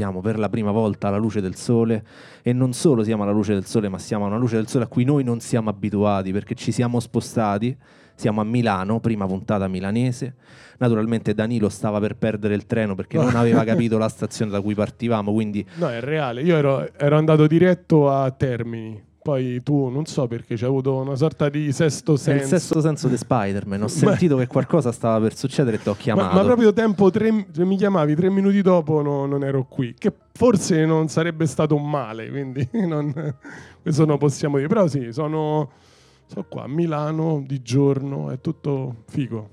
siamo per la prima volta alla luce del sole e non solo siamo alla luce del sole, ma siamo a una luce del sole a cui noi non siamo abituati perché ci siamo spostati. Siamo a Milano, prima puntata milanese. Naturalmente Danilo stava per perdere il treno perché non aveva capito la stazione da cui partivamo, quindi No, è reale. Io ero, ero andato diretto a Termini. Poi tu, non so perché, c'hai avuto una sorta di sesto è senso. il sesto senso di Spider-Man. Ho sentito che qualcosa stava per succedere e ti ho Ma, chiamato. ma proprio tempo, tre, se mi chiamavi tre minuti dopo no- non ero qui. Che forse non sarebbe stato un male, quindi non- questo non possiamo dire. Però sì, sono, sono qua a Milano di giorno, è tutto figo.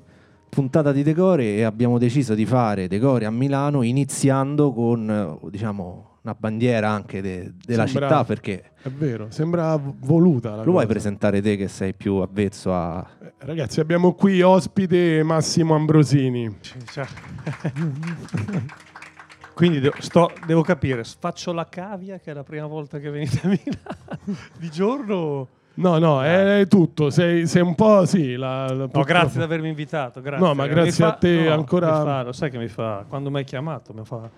puntata di Decore e abbiamo deciso di fare Decore a Milano iniziando con eh, diciamo una bandiera anche de- della Sembra- città perché È vero, sembra voluta la lo vuoi cosa. presentare te che sei più avvezzo a Eh, Ragazzi, abbiamo qui ospite Massimo Ambrosini. Cioè, Quindi devo, sto- devo capire, faccio la cavia che è la prima volta che venite a Milano di giorno. No, no, è, è tutto. Sei, sei un po' sì. La, la- No, purtroppo- grazie di avermi invitato. Grazie. No, ma grazie fa- a te no, ancora- mi fa- lo sai che mi fa quando mi hai chiamato, mi fa,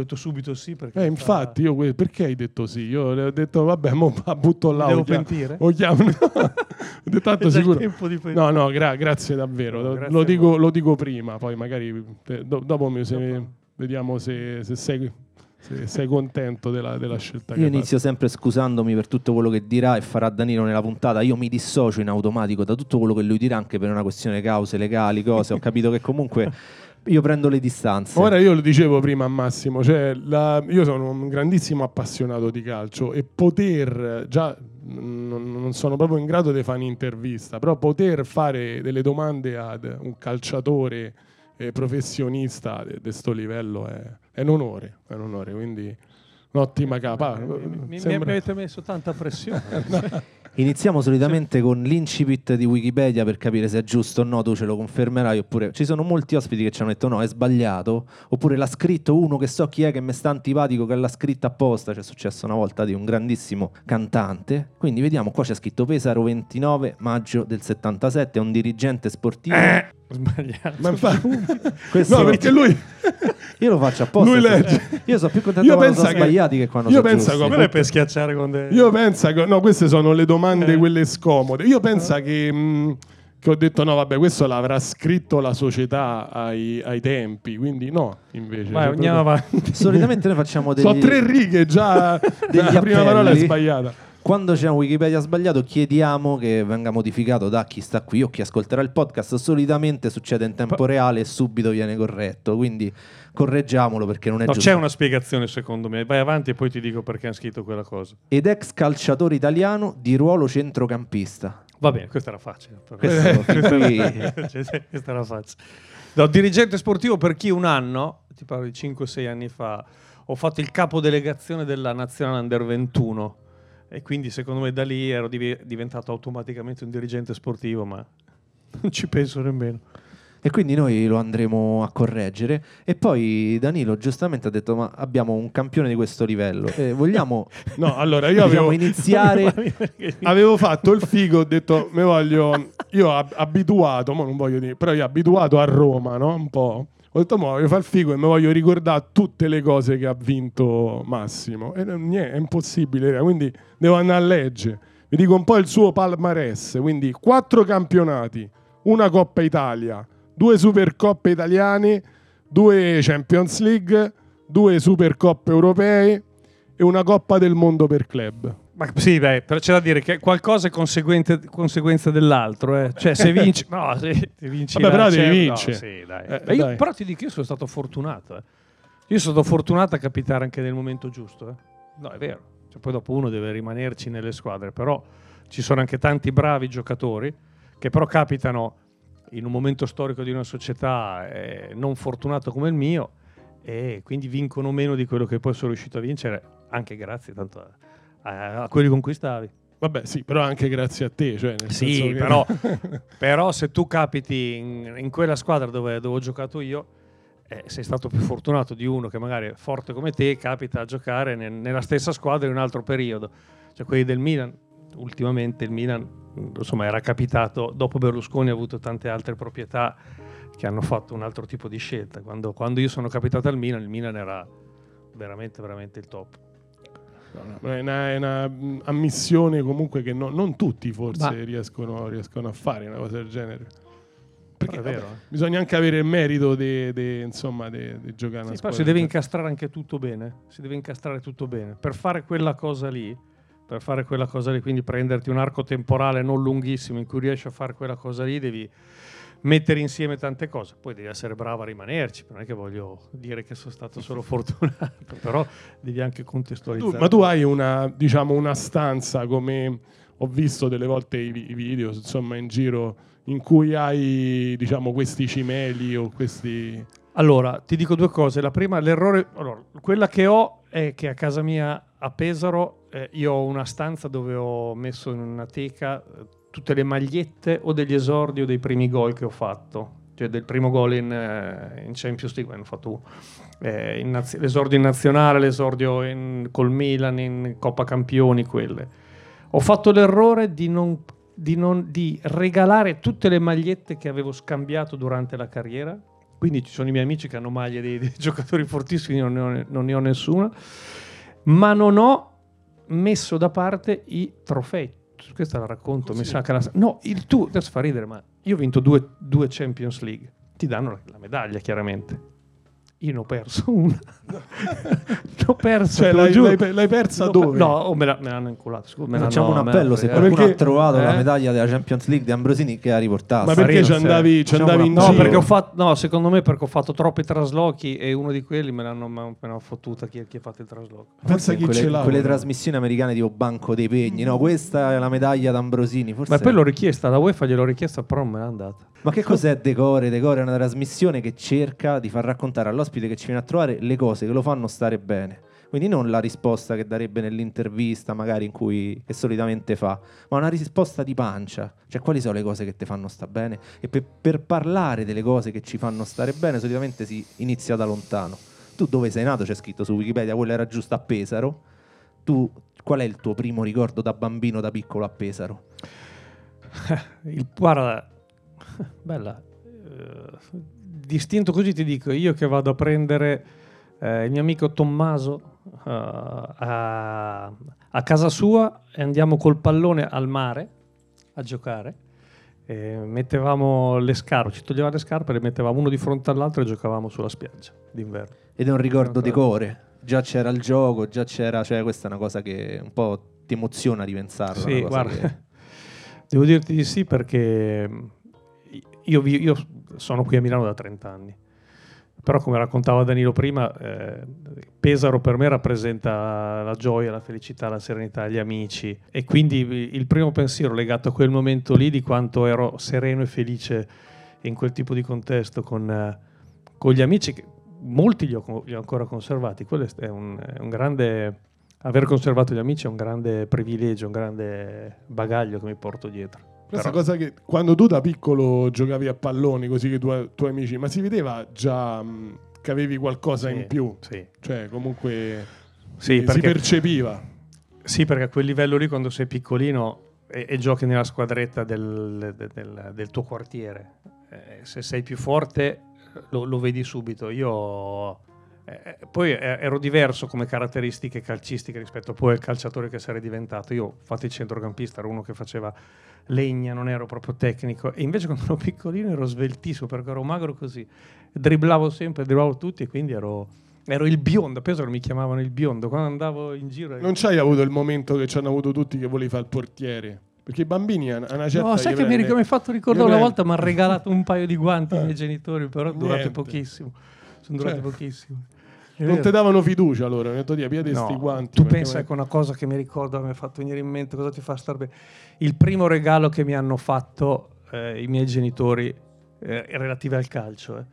ho detto subito sì perché Eh, mi fa- infatti, io perché hai detto sì? Io le ho detto, vabbè, mo butto mi là. devo o chia- pentire. o chiamo- ho detto, tanto sicuro. tempo di No, no, gra- grazie davvero. No, Lo- grazie lo, dico, lo dico prima, poi magari te- do- dopo mi- se- Dopo. vediamo se, se sei, se sei contento della, della scelta che io inizio sempre scusandomi per tutto quello che dirà e farà Danilo nella puntata io mi dissocio in automatico da tutto quello che lui dirà anche per una questione cause legali cose ho capito che comunque io prendo le distanze. Ora io lo dicevo prima a Massimo, cioè la- io sono un grandissimo appassionato di calcio e poter già non, non sono proprio in grado di fare un'intervista, però poter fare delle domande ad un calciatore eh, professionista di questo livello è, è un onore, è un onore, quindi un'ottima capa. Mi, mi- mi Sembra- avete messo tanta pressione. Iniziamo solitamente con l'incipit di Wikipedia per capire se è giusto o no, tu ce lo confermerai, oppure ci sono molti ospiti che ci hanno detto no, è sbagliato, oppure l'ha scritto uno che so chi è che mi sta antipatico, che l'ha scritto apposta, ci è successo una volta di un grandissimo cantante, quindi vediamo, qua c'è scritto Pesaro 29 maggio del 77, è un dirigente sportivo, Sbagliato. Ma infa- no, perché lui, io lo faccio apposta, lui legge. io sono più contento Io quando sono che- sbagliati che quando io sono penso giusti. che- Quello è per schiacciare con dei... Io penso che no, queste sono le domande Eh. quelle scomode. Io penso che, mh, che ho detto no, vabbè, questo l'avrà scritto la società ai, ai tempi, quindi no, invece. Vai, Cioè, andiamo proprio- avanti. Solitamente noi facciamo degli... Sono tre righe già degli la prima parola è sbagliata. Quando c'è un Wikipedia sbagliato chiediamo che venga modificato da chi sta qui o chi ascolterà il podcast. Solitamente succede in tempo reale e subito viene corretto, quindi correggiamolo perché non è No, giusto. c'è una spiegazione secondo me. Vai avanti e poi ti dico perché hanno scritto quella cosa. Ed ex calciatore italiano di ruolo centrocampista. Va bene, questa era facile. Questo fin qui- questa era facile. No, dirigente sportivo per chi un anno, ti parlo di 5-6 anni fa, ho fatto il capo delegazione della Nazionale Under 21 e quindi secondo me da lì ero div- diventato automaticamente un dirigente sportivo, ma non ci penso nemmeno. E quindi noi lo andremo a correggere. E poi Danilo giustamente ha detto: Ma abbiamo un campione di questo livello. E vogliamo No, allora io avevo, iniziare. avevo fatto il figo, ho detto, me voglio, io ab- abituato, mo non voglio dire, però io abituato a Roma, no? Un po'. Ho detto, mo voglio fare il figo e mi voglio ricordare tutte le cose che ha vinto Massimo. E non- niente, è impossibile, raga, quindi devo andare a leggere. Vi dico un po' il suo palmarès, quindi quattro campionati, una Coppa Italia, due Supercoppe italiane, due Champions League, due Supercoppe europee e una Coppa del Mondo per club. Ma sì, beh, però c'è da dire che qualcosa è conseguenza dell'altro. Eh. Cioè, se vinci, no, se, se vinci Vabbè, però devi vincere. no, sì, dai. Eh, io- però ti dico, io sono stato fortunato. eh. Io sono stato fortunato a capitare anche nel momento giusto. eh. No, è vero. Cioè, poi dopo uno deve rimanerci nelle squadre, però ci sono anche tanti bravi giocatori che però capitano in un momento storico di una società eh, non fortunato come il mio e quindi vincono meno di quello che poi sono riuscito a vincere, anche grazie tanto a, a- a quelli con cui stavi. Vabbè, sì, però anche grazie a te. Cioè, nel senso Sì, che- però, però se tu capiti in, in quella squadra dove, dove ho giocato io, eh, sei stato più fortunato di uno che magari è forte come te, capita a giocare nel- nella stessa squadra in un altro periodo. Cioè quelli del Milan, ultimamente il Milan, insomma, era capitato, dopo Berlusconi ha avuto tante altre proprietà che hanno fatto un altro tipo di scelta. Quando, quando io sono capitato al Milan, il Milan era veramente, veramente il top. È una, è una, mm, ammissione comunque che no- non tutti forse riescono, riescono a fare una cosa del genere. Perché è vero, vabbè, eh. bisogna anche avere il merito di insomma, de- di giocare una Sì, squadra. però si deve incastrare anche tutto bene. Si deve incastrare tutto bene. Per fare quella cosa lì, per fare quella cosa lì, quindi prenderti un arco temporale non lunghissimo in cui riesci a fare quella cosa lì, devi mettere insieme tante cose. Poi devi essere bravo a rimanerci. Non è che voglio dire che sono stato solo fortunato, però devi anche Tu- contestualizzare. ma tu hai una, diciamo, una stanza come ho visto delle volte i, i video insomma in giro in cui hai diciamo questi cimeli o questi Allora, ti dico due cose. La prima, l'errore, allora, quella che ho è che a casa mia a Pesaro eh, io ho una stanza dove ho messo in una teca eh, tutte le magliette o degli esordi o dei primi gol che ho fatto. Cioè del primo gol in, eh, in Champions League, ho fatto. Eh, in naz- l'esordio in nazionale, l'esordio in- col Milan, in Coppa Campioni, quelle. Ho fatto l'errore di non, di non- di regalare tutte le magliette che avevo scambiato durante la carriera. Quindi ci sono i miei amici che hanno maglie dei, dei giocatori fortissimi, non ne, ho, non ne ho nessuna. Ma non ho messo da parte i trofei. Questa la racconto. mi Così. sa che la- no, il tu, adesso fa ridere, ma io ho vinto due, due Champions League. Ti danno la, la medaglia, chiaramente. Io ne ho perso una. ne ho perso, cioè l'hai, l'hai- l'hai persa dove? No, o me, la- me l'hanno inculato. Scusa, me Facciamo l'hanno- un appello se qualcuno Perché- ha trovato la Eh? medaglia della Champions League di Ambrosini che la riportasse. ma perché ci andavi, ci Facciamo andavi in No, giro? perché ho fatto, no, secondo me perché ho fatto troppi traslochi e uno di quelli me l'hanno, me l'hanno fottuta chi, chi ha fatto il trasloco. Pensa chi quelle, ce l'ha. quelle trasmissioni americane tipo Banco dei Pegni, no? Questa è la medaglia d'Ambrosini. Forse Ma poi l'ho richiesta, la UEFA gliel'ho richiesta, però non me l'ha data. Ma che cos'è Decore? Decore è una trasmissione che cerca di far raccontare all'ospite che ci viene a trovare le cose che lo fanno stare bene. Quindi non la risposta che darebbe nell'intervista, magari in cui che solitamente fa, ma una risposta di pancia. Cioè, quali sono le cose che ti fanno stare bene? E per, per parlare delle cose che ci fanno stare bene, solitamente si inizia da lontano. Tu dove sei nato? C'è scritto su Wikipedia, quello era giusto a Pesaro. Tu, qual è il tuo primo ricordo da bambino, da piccolo a Pesaro? Il, guarda, bella. eh, distinto così ti dico, io che vado a prendere eh, il mio amico Tommaso eh, a, a casa sua e andiamo col pallone al mare a giocare. E mettevamo le scarpe, ci toglieva le scarpe, le mettevamo uno di fronte all'altro e giocavamo sulla spiaggia d'inverno. Ed è un ricordo Ok. decore. Già c'era il gioco, già c'era, cioè questa è una cosa che un po' ti emoziona di pensarla. Sì, guarda, che- devo dirti di sì perché io, vi- io sono qui a Milano da 30 anni, però come raccontava Danilo prima, eh, Pesaro per me rappresenta la gioia, la felicità, la serenità, gli amici. E quindi il primo pensiero legato a quel momento lì di quanto ero sereno e felice in quel tipo di contesto con, eh, con gli amici, che molti li ho, li ho ancora conservati, quello è un, è un grande... Aver conservato gli amici è un grande privilegio, un grande bagaglio che mi porto dietro. Questa Però- cosa che quando tu da piccolo giocavi a palloni così che i tuoi, tuoi amici, ma si vedeva già mh, che avevi qualcosa Sì, in più, Sì, cioè comunque Sì, si perché, percepiva. sì, perché a quel livello lì quando sei piccolino e, e giochi nella squadretta del, del- del- del tuo quartiere, eh, se sei più forte lo, lo vedi subito. Io eh, poi eh, ero diverso come caratteristiche calcistiche rispetto poi al calciatore che sarei diventato. Io ho fatto il centrocampista, ero uno che faceva legna, non ero proprio tecnico. E invece quando ero piccolino ero sveltissimo perché ero magro così. Dribblavo sempre, dribblavo tutti e quindi ero, ero il biondo. A Pesaro mi chiamavano il biondo. Quando andavo in giro... Non c'hai avuto il momento che ci hanno avuto tutti che volevi fare il portiere? Perché i bambini a una certa no, sai che mi, ric- mi hai fatto ricordare una volta mi hanno regalato un paio di guanti i Eh. miei genitori, però durate pochissimo. Sono durati Cioè, pochissimo. Non ti davano fiducia allora, hanno detto di piede No, sti guanti. Tu pensa me- che una cosa che mi ricordo, mi ha fatto venire in mente, cosa ti fa star bene? Il primo regalo che mi hanno fatto eh, i miei genitori eh, è relativo al calcio. eh.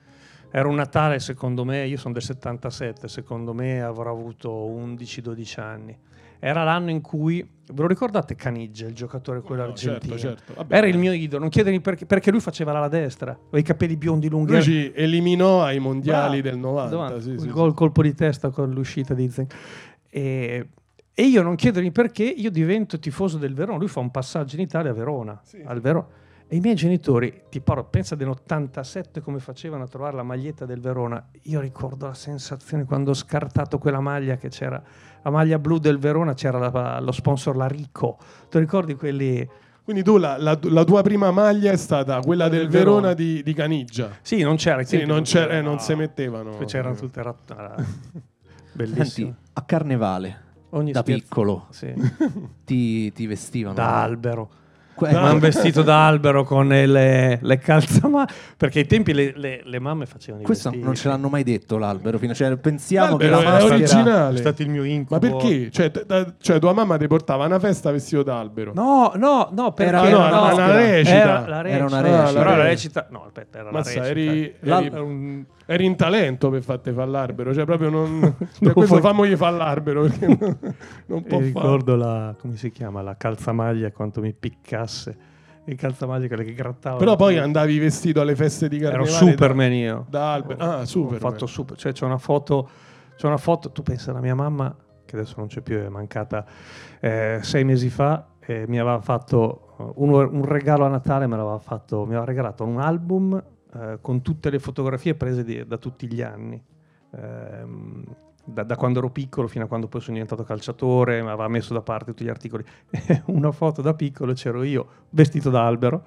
Era un Natale, secondo me, io sono del 77, secondo me avrò avuto 11-12 anni. Era l'anno in cui, ve lo ricordate Caniggia, il giocatore quello No, argentino? certo, certo. Vabbè, Era il mio idolo, non chiedermi perché, perché lui faceva l'ala destra, aveva i capelli biondi lunghi. Lui ci eliminò ai mondiali Bravo, del 90. davanti, sì, il sì, gol sì. colpo di testa con l'uscita di Zen. E, e io non chiedermi perché io divento tifoso del Verona. Lui fa un passaggio in Italia a Verona. Sì. al Verona. E i miei genitori, ti parlo, pensa dell'87 come facevano a trovare la maglietta del Verona. Io ricordo la sensazione quando ho scartato quella maglia che c'era, la maglia blu del Verona, c'era la- lo sponsor La Rico. Ti ricordi quelli? Quindi tu la, la- la tua prima maglia è stata quella del Del Verona. Verona di, di Canigia. Sì, non c'era. Sì, non, c'era, eh, no. non si mettevano. Poi c'erano tutte rat- ah, Senti, bellissime. a carnevale, Ogni da scherzo- piccolo, Sì. ti, ti vestivano. da albero. Que- Mi hanno vestito da albero con le, le calzamaglie. Perché ai tempi le, le- le mamme facevano i Questo vestiti. non ce l'hanno mai detto l'albero. fino- cioè, pensiamo che L'albero la è maschera... originale. È stato il mio incubo. Ma perché? Cioè, t- da- cioè, tua mamma ti portava a una festa vestito d'albero. No, no, no, perché Era- no, una era una maschera. recita. Era, la Era una recita. recita. Però Ah, la recita... No, aspetta, era Mazza, la recita. eri- eri- era un- Eri in talento per farti fare l'albero. Cioè, proprio non. Non cioè, questo puoi- famogli fare l'albero perché non, non può ricordo la... come si chiama? La calzamaglia, quanto mi piccasse. Le calzamaglie, quelle che grattavano. Però poi andavi vestito alle feste di Ero carnevale. Superman io. Da, da albero. Ah, Ho Superman. fatto super, cioè c'è una foto, c'è una foto, tu pensa alla mia mamma, che adesso non c'è più, è mancata eh, sei mesi fa, e mi aveva fatto eh, un, un regalo a Natale, me l'aveva fatto, mi aveva regalato un album eh, con tutte le fotografie prese di- da tutti gli anni. Ehm, da, da quando ero piccolo fino a quando poi sono diventato calciatore, aveva messo da parte tutti gli articoli. Una foto da piccolo c'ero io vestito da albero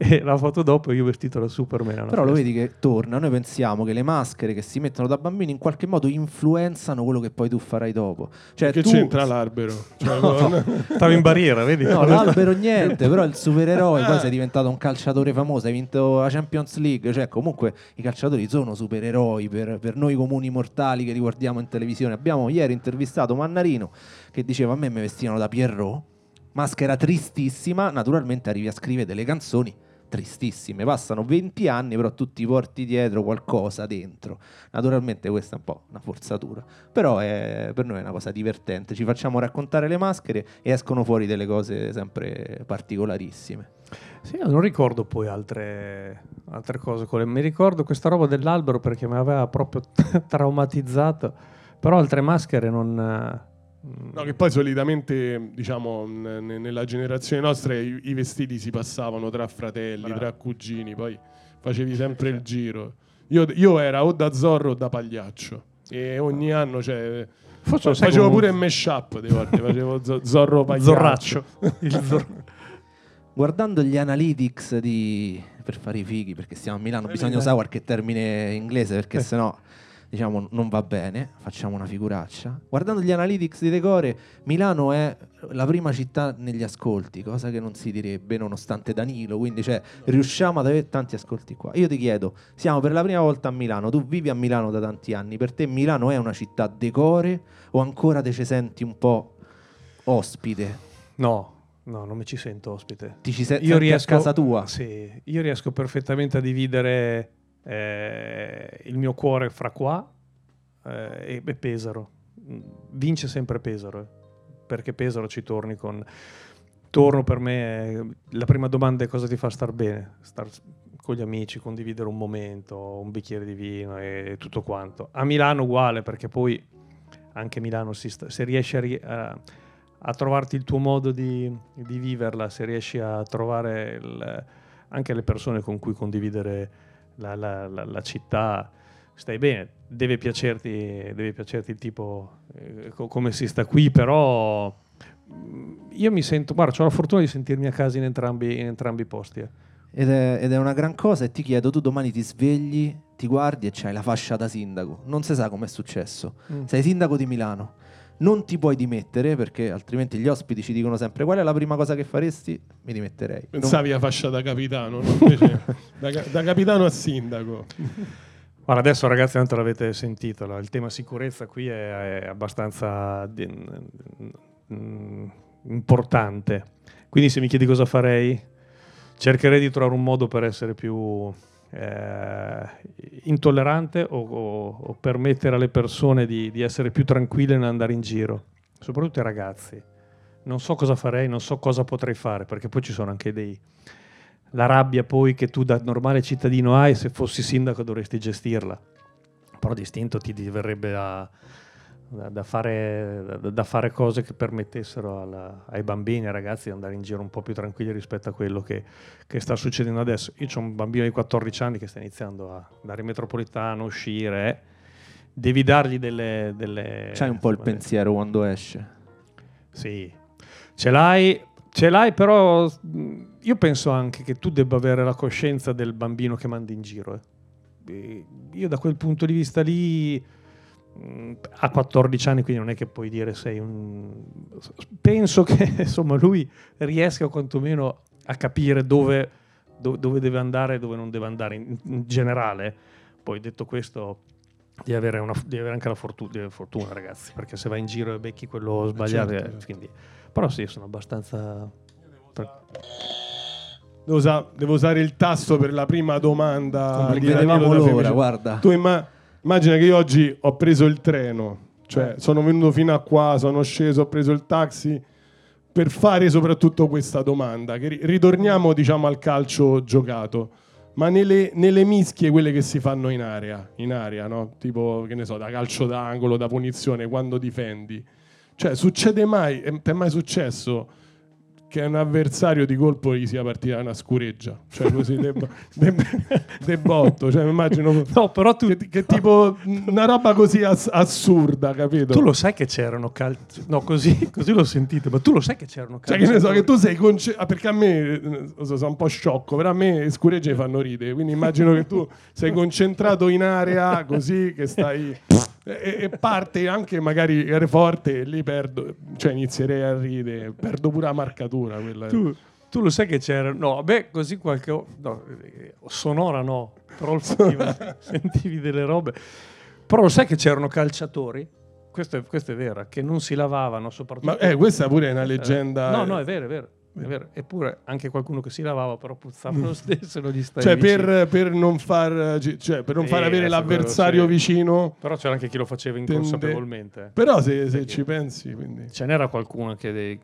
e la foto dopo io vestito da Superman. Però lo vedi che torna, noi pensiamo che le maschere che si mettono da bambini in qualche modo influenzano quello che poi tu farai dopo. Cioè, che tu... c'entra l'albero? Cioè, non- Stavo in barriera, vedi? No, l'albero niente, però il supereroe poi Ah. sei diventato un calciatore famoso, hai vinto la Champions League, cioè comunque i calciatori sono supereroi per, per noi comuni mortali che li guardiamo in televisione. Abbiamo ieri intervistato Mannarino che diceva a me mi vestivano da Pierrot, maschera tristissima, naturalmente arrivi a scrivere delle canzoni tristissime, passano 20 anni però tu ti porti dietro qualcosa dentro. Naturalmente questa è un po' una forzatura, però è- per noi è una cosa divertente, ci facciamo raccontare le maschere e escono fuori delle cose sempre particolarissime. Sì, non ricordo poi altre, altre cose. Mi ricordo questa roba dell'albero perché mi aveva proprio traumatizzato. Però altre maschere non. Eh, No, che poi solitamente, diciamo, n- n- nella generazione nostra i, i vestiti si passavano tra fratelli, Bravo. tra cugini, poi facevi sempre il giro. Io, io era o da Zorro o da Pagliaccio e ogni anno, cioè, Forse facevo pure un il mashup, delle volte, facevo zo- Zorro Pagliaccio. Zorraccio. Il zor- Guardando gli analytics di... per fare i fighi, perché stiamo a Milano, Eh, bisogna usare qualche termine inglese perché Eh. sennò diciamo non va bene, facciamo una figuraccia. Guardando gli analytics di Decore, Milano è la prima città negli ascolti, cosa che non si direbbe nonostante Danilo, quindi cioè riusciamo ad avere tanti ascolti qua. Io ti chiedo, siamo per la prima volta a Milano, tu vivi a Milano da tanti anni, per te Milano è una città Decore o ancora te ci senti un po' ospite? No, no, non mi ci sento ospite. Ti ci se- Io riesco, a casa tua? Sì, io riesco perfettamente a dividere eh, il mio cuore fra qua eh, e, Pesaro. Vince sempre Pesaro, eh, perché Pesaro ci torni con... Torno per me, eh, la prima domanda è cosa ti fa star bene? Star con gli amici, condividere un momento, un bicchiere di vino e tutto quanto. A Milano uguale, perché poi anche Milano si sta- se riesci a, a- a trovarti il tuo modo di, di viverla, se riesci a trovare il- anche le persone con cui condividere la, la- la- la città, stai bene. Deve piacerti, deve piacerti il tipo eh, co- come si sta qui, però mm, io mi sento, guarda, ho la fortuna di sentirmi a casa in entrambi, in entrambi i posti. eh. Ed è, ed è una gran cosa e ti chiedo, tu domani ti svegli, ti guardi e c'hai la fascia da sindaco. Non si sa com'è successo. Mm. Sei sindaco di Milano. Non ti puoi dimettere perché altrimenti gli ospiti ci dicono sempre qual è la prima cosa che faresti? Mi dimetterei. Non- Pensavi a fascia da capitano? Invece da, da capitano a sindaco. Guarda, adesso ragazzi, tanto l'avete sentito, il tema sicurezza qui è, è abbastanza di- mm, importante. Quindi se mi chiedi cosa farei, cercherei di trovare un modo per essere più eh, intollerante o, o- o permettere alle persone di, di essere più tranquille nell'andare in giro, soprattutto ai ragazzi. Non so cosa farei, non so cosa potrei fare, perché poi ci sono anche dei, la rabbia poi che tu da normale cittadino hai, se fossi sindaco dovresti gestirla. Però distinto ti diverrebbe a, da, fare, da, fare cose che permettessero alla- ai bambini e ai ragazzi di andare in giro un po' più tranquilli rispetto a quello che, che sta succedendo adesso. Io ho un bambino di 14 anni che sta iniziando a andare in metropolitana, uscire, eh. devi dargli delle... delle C'hai un po' il pensiero quando esce. Sì, ce l'hai, ce l'hai, però mh, io penso anche che tu debba avere la coscienza del bambino che mandi in giro. eh. Io da quel punto di vista lì ha 14 anni, quindi non è che puoi dire sei un... Penso che insomma lui riesca quantomeno a capire dove, do- dove deve andare e dove non deve andare in, in generale. Poi detto questo, di avere, una, di avere anche la fortu- di avere fortuna, ragazzi, perché se vai in giro e becchi quello sbagliato, certo, eh, certo. quindi- però sì, sono abbastanza... Devo, usa- devo usare il tasto per la prima domanda. Vedevamo Danilo da l'ora, guarda. Tu imma- immagina che io oggi ho preso il treno, cioè sono venuto fino a qua, sono sceso, ho preso il taxi per fare soprattutto questa domanda. Che ri- ritorniamo diciamo al calcio giocato, ma nelle, nelle mischie quelle che si fanno in area, in area, no? Tipo che ne so, da calcio d'angolo, da punizione, quando difendi. Cioè, succede mai, eh, ti è mai successo che un avversario di colpo gli sia partita una scureggia? Cioè, così, de, de- de botto, cioè, immagino... No, però tu, Che, che tipo una roba così ass- assurda, capito? tu lo sai che c'erano calci... No, così, così l'ho sentito, ma tu lo sai che c'erano Cioè, calci... che ne so, che tu sei concentrato. Perché a me, lo so, sono un po' sciocco, però a me le scuregge mi fanno ridere. Quindi immagino che tu sei concentrato in area così che stai. E, parte anche magari ero forte e lì perdo, cioè inizierei a ridere, perdo pure la marcatura. Quella. Tu, tu lo sai che c'era... No, vabbè, così qualche... No, sonora no, però sentivi, delle robe. Però lo sai che c'erano calciatori? Questo è, questo è vero, che non si lavavano soprattutto... Ma eh, questa pure è una leggenda. No, no, è vero, è vero. È vero. Eppure anche qualcuno che si lavava però puzzava lo stesso non gli stai Cioè, per, per non far, cioè, per non far avere quello l'avversario sì. vicino. Però c'era anche chi lo faceva Tende- inconsapevolmente. Però se, se ci pensi, quindi. Ce n'era qualcuno che dei...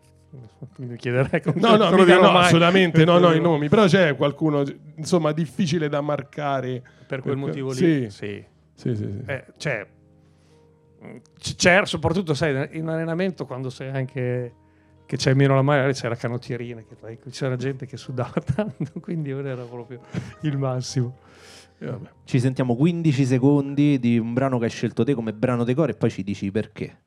mi chiederei come No, no, mica no, mai. assolutamente no, no, i nomi. Però c'è qualcuno, insomma, difficile da marcare. Per quel Per- motivo lì. sì. sì. Sì, sì, sì. Eh, cioè, c- c'era soprattutto, sai, in allenamento quando sei anche che c'hai meno la maglia, c'era canottierina, che c'era gente che sudava tanto, quindi non era proprio il massimo. Ci sentiamo 15 secondi di un brano che hai scelto te come brano decoro e poi ci dici perché.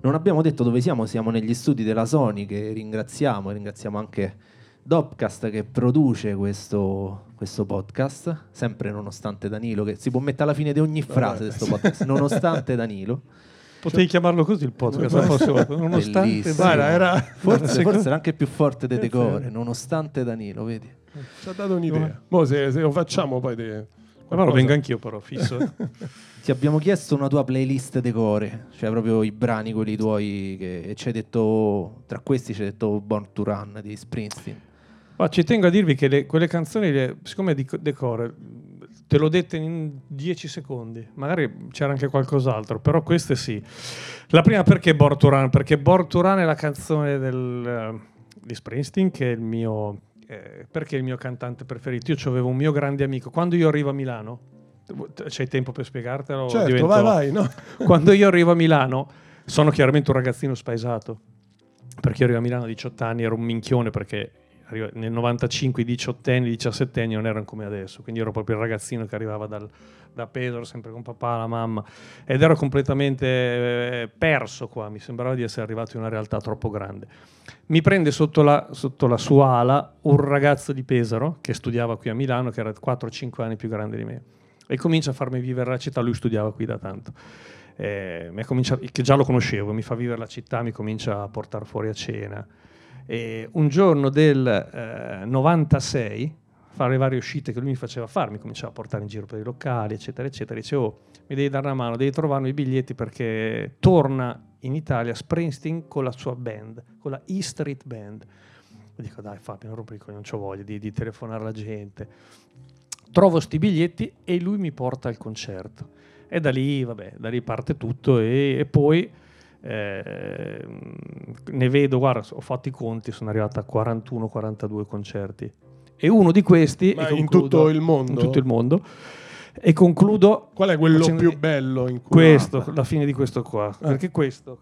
Non abbiamo detto dove siamo, siamo negli studi della Sony che ringraziamo, ringraziamo anche Dopcast che produce questo, questo podcast, sempre nonostante Danilo, che si può mettere alla fine di ogni frase questo podcast, nonostante Danilo. Potevi chiamarlo così il podcast, volta, nonostante... Guarda, era, Forse, forse era anche più forte dei decore, nonostante Danilo, vedi? ci ha dato un'idea. Mo se, se lo facciamo poi... Te, Ma lo vengo anch'io però, fisso. eh. Ti abbiamo chiesto una tua playlist decore, cioè proprio i brani quelli tuoi che e ci hai detto, tra questi ci hai detto Born to Run di Springsteen. Ma ci tengo a dirvi che le- quelle canzoni, le- siccome è di co- decore, te l'ho dette in 10 secondi, magari c'era anche qualcos'altro, però queste sì. La prima perché Run? Perché Run è la canzone del, eh, di Springsteen, che è il mio... eh, perché è il mio cantante preferito? Io avevo un mio grande amico. Quando io arrivo a Milano, c'hai tempo per spiegartelo? Certo, Divento- vai, vai. No. quando io arrivo a Milano sono chiaramente un ragazzino spaesato perché io arrivo a Milano a 18 anni ero un minchione perché nel 95 i 18 anni, i 17 anni non erano come adesso quindi ero proprio il ragazzino che arrivava dal- da Pesaro sempre con papà, la mamma ed ero completamente eh, perso qua mi sembrava di essere arrivato in una realtà troppo grande mi prende sotto la, sotto la sua ala un ragazzo di Pesaro che studiava qui a Milano che era 4-5 anni più grande di me e comincia a farmi vivere la città. Lui studiava qui da tanto. Eh, che già lo conoscevo, mi fa vivere la città, mi comincia a portare fuori a cena. E un giorno del eh, 96, fare le varie uscite che lui mi faceva fare, mi cominciava a portare in giro per i locali, eccetera, eccetera. Dicevo, "Oh, mi devi dare una mano, devi trovarmi i biglietti perché torna in Italia Springsteen con la sua band, con la E Street Band. E dico, dai Fabio, non rompere non ho voglia di, di telefonare alla gente trovo sti biglietti e lui mi porta al concerto. E da lì, vabbè, da lì parte tutto e, e poi eh, ne vedo, guarda, ho fatto i conti, sono arrivato a 41-42 concerti. E uno di questi, e in concludo, tutto il mondo? in tutto il mondo, E concludo Qual è quello facendo- più bello in cui... questo, la fine di questo qua. Eh. Perché questo,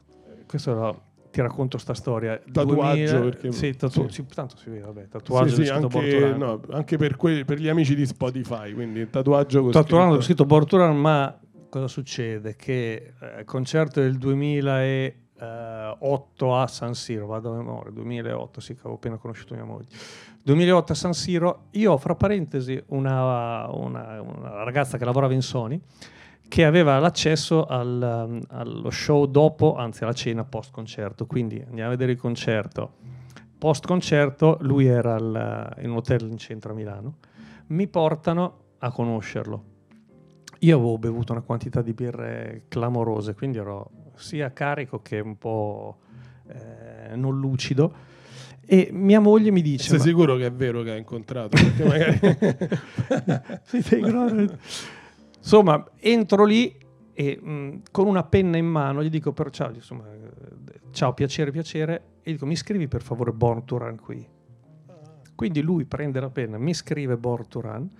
questo lo- ti racconto sta storia. Tatuaggio, 2000 perché- sì, tatu- sì. tanto si vede, vabbè, tatuaggio Sì, sì, anche, no, anche per, que- per gli amici di Spotify, quindi tatuaggio Tatuando scritto- Borturano, ma cosa succede? Che eh, concerto del 2008 a San Siro, vado a memoria, 2008, sì, che avevo appena conosciuto mia moglie. 2008 a San Siro, io ho fra parentesi una, una- una ragazza che lavorava in Sony che aveva l'accesso al, um, allo show dopo, anzi alla cena post concerto, quindi andiamo a vedere il concerto. Post concerto lui era al- in un hotel in centro a Milano, mi portano a conoscerlo. Io avevo bevuto una quantità di birre clamorose, quindi ero sia carico che un po' eh, non lucido. E mia moglie mi dice: Sei "Ma- sicuro che è vero che hai incontrato? Perché magari... Sì. Insomma, entro lì e mh, con una penna in mano gli dico però ciao, insomma, ciao, piacere, piacere, e gli dico mi scrivi per favore Born to Run qui. Quindi lui prende la penna, mi scrive Born to Run,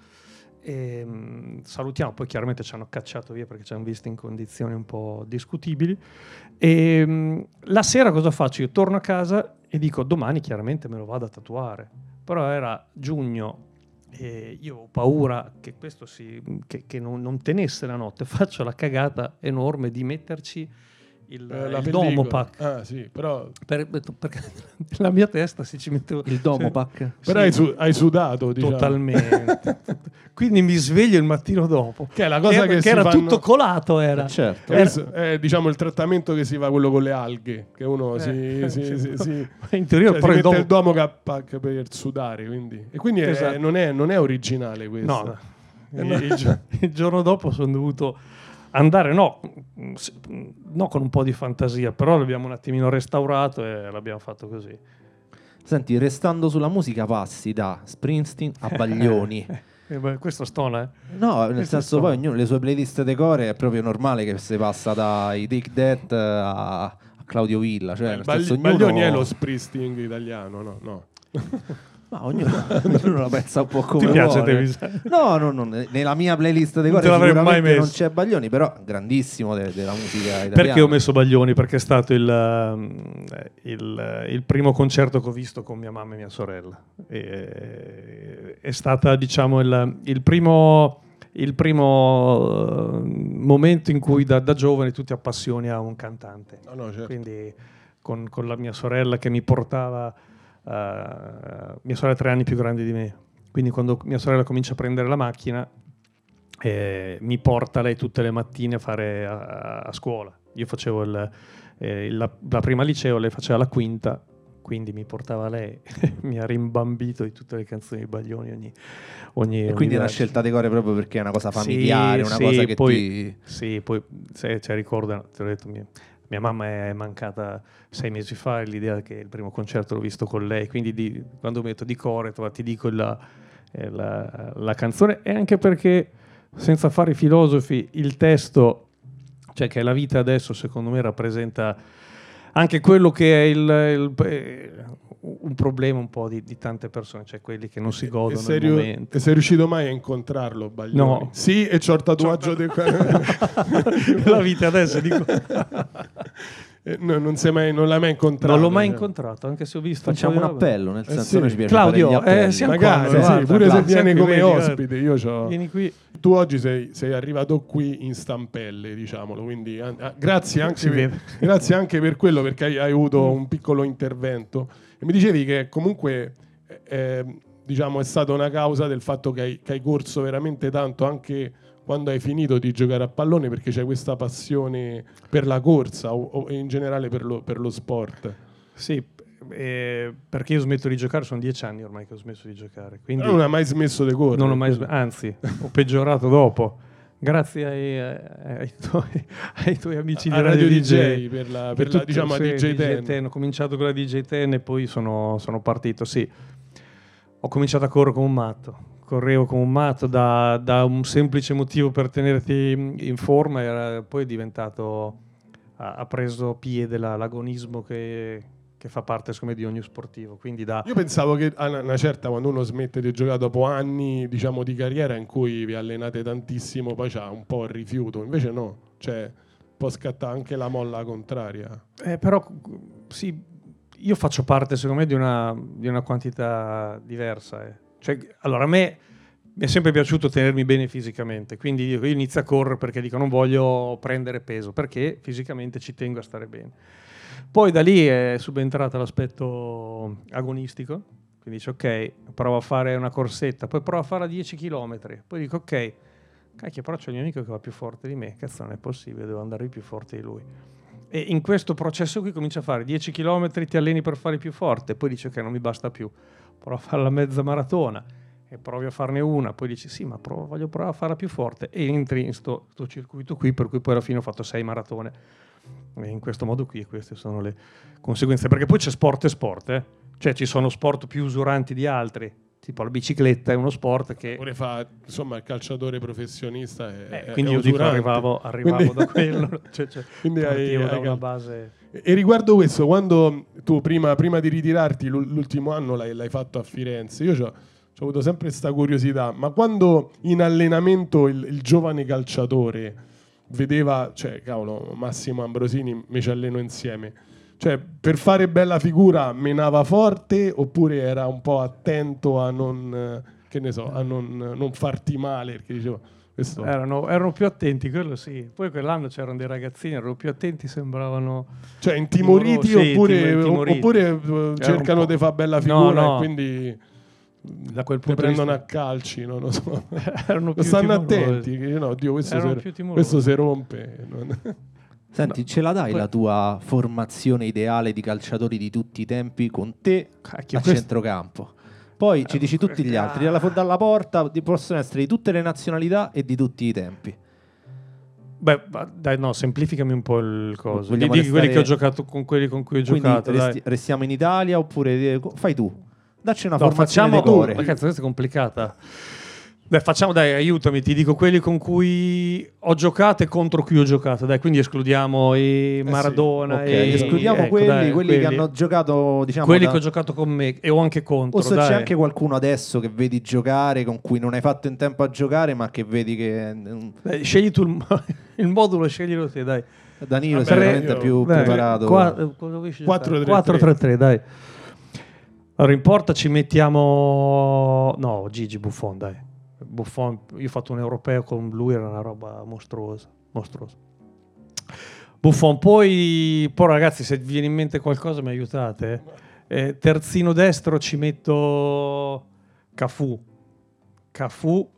e, mh, salutiamo, poi chiaramente ci hanno cacciato via perché ci hanno visto in condizioni un po' discutibili. E, mh, la sera cosa faccio? Io torno a casa e dico domani chiaramente me lo vado a tatuare. Però era giugno e io ho paura che questo si, che, che non, non tenesse la notte. Faccio la cagata enorme di metterci il, Eh, la il. Domopac. Ah, sì, però, Per- perché la mia testa si ci metteva Il Domopac. però hai, su- hai sudato, diciamo. totalmente. Quindi mi sveglio il mattino dopo. Che è la cosa che, che si era fanno- tutto colato. Era. Certo. Che adesso è diciamo il trattamento che si fa quello con le alghe, che uno si, Eh, si, sì. si- si- In teoria, cioè, si però il mette domo- il Domopac per sudare, quindi. E quindi è- Esatto. non, è, non è originale questo. No, no. Eh, Il, il giorno dopo sono dovuto andare, no, no con un po' di fantasia, però l'abbiamo un attimino restaurato e l'abbiamo fatto così. Senti, restando sulla musica, passi da Springsteen a Baglioni. Eh, beh, questo stona, eh. No, nel Questo senso sto- poi ognuno le sue playlist decore è proprio normale che si passa dai Take That a, a Claudio Villa. Cioè, Eh, nel Bagli- senso, ognuno... Baglioni è lo Springsteen italiano, no? no. Ma ognuno, ognuno la pensa un po' come Ti piace vuole. No, no, no, ne- nella mia playlist Non decore te l'avrei mai sicuramente non messo. c'è Baglioni, però grandissimo de- della musica italiana. Perché ho messo Baglioni? Perché è stato il, um, il- il primo concerto che ho visto con mia mamma e mia sorella. E- è stata, diciamo, il, il primo, il primo uh, momento in cui da, da giovane tu ti appassioni a un cantante. No, no, certo. Quindi con, con la mia sorella che mi portava, uh, mia sorella è tre anni più grande di me, quindi quando mia sorella comincia a prendere la macchina eh, mi porta lei tutte le mattine a fare a, a scuola. Io facevo il- eh, la, la prima liceo, lei faceva la quinta, quindi mi portava lei, mi ha rimbambito di tutte le canzoni di Baglioni ogni, ogni E quindi è una scelta decore proprio perché è una cosa Sì, familiare, una sì, cosa che poi- ti... Sì, poi se, cioè, ricordo, ti ho detto, mia, mia mamma è mancata sei mesi fa e l'idea che il primo concerto l'ho visto con lei, quindi di- quando metto di core tu- ti dico la, eh, la- la canzone e anche perché senza fare i filosofi il testo, cioè che la vita adesso secondo me rappresenta anche quello che è il, il- eh, un problema un po' di, di tante persone, cioè quelli che non si E godono sei, il momento. e sei riuscito mai a incontrarlo, Baglioni? No. Sì, e c'ho il tatuaggio di la vita adesso dico Eh, no, non, sei mai, non l'hai mai incontrato. non l'ho mai cioè. incontrato anche se ho visto Facciamo un appello, nel Eh senso sì. noi ci piace Claudio, eh, siamo Magari, qua, sì, guarda, pure se anche come ospite, io c'ho... vieni qui Tu oggi sei, sei arrivato qui in stampelle, diciamolo, quindi an- ah, grazie, anche per, grazie anche per quello, perché hai, hai avuto un piccolo intervento. E mi dicevi che comunque eh, eh, diciamo, è stata una causa del fatto che hai, che hai corso veramente tanto anche quando hai finito di giocare a pallone, perché c'è questa passione per la corsa o, o in generale per lo, per lo sport. sì eh, perché io smetto di giocare sono dieci anni ormai che ho smesso di giocare quindi Non hai mai smesso di correre. non ho mai sm- anzi ho peggiorato dopo grazie ai, ai- ai tuoi, ai tuoi amici di a Radio, Radio DJ, DJ, per la, per la, tutto- diciamo, sì, DJ 10. Ho cominciato con la DJ 10 e poi sono, sono partito, sì. Ho cominciato a correre come un matto. Correvo come un matto da, da un semplice motivo per tenerti in forma, era, poi è diventato, ha, ha preso piede la- l'agonismo che, che fa parte di ogni sportivo. Quindi da... Io pensavo che a una- una certa, quando uno smette di giocare dopo anni diciamo, di carriera in cui vi allenate tantissimo, poi c'ha un po' il rifiuto. Invece no, cioè può scattare anche la molla contraria. Eh, però sì, io faccio parte secondo me di una, di una quantità diversa. eh. Cioè, allora a me mi è sempre piaciuto tenermi bene fisicamente, quindi io inizio a correre perché dico non voglio prendere peso, perché fisicamente ci tengo a stare bene. Poi da lì è subentrato l'aspetto agonistico, quindi dice ok, provo a fare una corsetta, poi provo a fare a 10 km, poi dico ok, cacchio però c'è il mio amico che va più forte di me, cazzo non è possibile, devo andare più forte di lui. E in questo processo qui comincia a fare 10 km, ti alleni per fare più forte, poi dici ok non mi basta più, provo a fare la mezza maratona e provi a farne una, poi dici sì ma provo- voglio provare a farla più forte e entri in sto, sto circuito qui per cui poi alla fine ho fatto 6 maratone. E in questo modo qui queste sono le conseguenze, perché poi c'è sport e sport, eh? cioè ci sono sport più usuranti di altri, tipo la bicicletta è uno sport che... Pure fa, insomma, il calciatore professionista. È, Eh, quindi è io dico arrivavo, arrivavo Quindi- da quello, cioè, cioè, Quindi hai- da hai una cal- base... E riguardo questo, quando tu prima, prima di ritirarti, l'ul- l'ultimo anno l'hai, l'hai fatto a Firenze, io ho avuto sempre questa curiosità, ma quando in allenamento il, il giovane calciatore vedeva, cioè, cavolo, Massimo Ambrosini, me ci alleno insieme, cioè, per fare bella figura menava forte oppure era un po' attento a non, che ne so, a non, non farti male, perché dicevo, questo... Erano, erano più attenti, quello sì. Poi quell'anno c'erano dei ragazzini, erano più attenti, sembravano... Cioè, intimoriti Timoro- sì, oppure, tim- intimoriti. oppure eh, cercano di fare bella No, figura no. e quindi Da quel punto prendono vista- a calci, non lo so. erano più Stanno timorosi. attenti, che no, Dio, questo, si, timorosi. questo si rompe. non- Senti, ce la dai poi- la tua formazione ideale di calciatori di tutti i tempi con te Cacchio, a questo- centrocampo? Poi ci dici tutti gli altri, dalla, dalla porta di- possono essere di tutte le nazionalità e di tutti i tempi. Beh, dai, no, semplificami un po' il coso. Di, Vogliamo di quelli restare- che ho giocato con quelli con cui ho Quindi giocato. dai. resti- restiamo in Italia oppure eh, fai tu? Dacci una No, formazione facciamo. di cuore. Ma cazzo, questa è complicata. Dai, facciamo, dai, aiutami, ti dico quelli con cui ho giocato e contro cui ho giocato. Dai, quindi escludiamo i Maradona Ok, e escludiamo ecco, quelli, dai, quelli che hanno giocato, diciamo, quelli da- che ho giocato con me e ho anche contro. o se dai. c'è anche qualcuno adesso che vedi giocare con cui non hai fatto in tempo a giocare, ma che vedi che mm, Dai, scegli tu il, il modulo, sceglilo te, dai. Danilo è Vabbè, sicuramente io- più Dai, preparato. qua- eh, cosa vuoi scegliere? 4-3-3. 4-3-3, dai. Allora, in porta ci mettiamo... No, Gigi Buffon, dai. Buffon, io ho fatto un europeo con lui, era una roba mostruosa. mostruosa. Buffon, poi, poi ragazzi, se vi viene in mente qualcosa mi aiutate. eh. Eh, terzino destro ci metto Cafu. Cafu,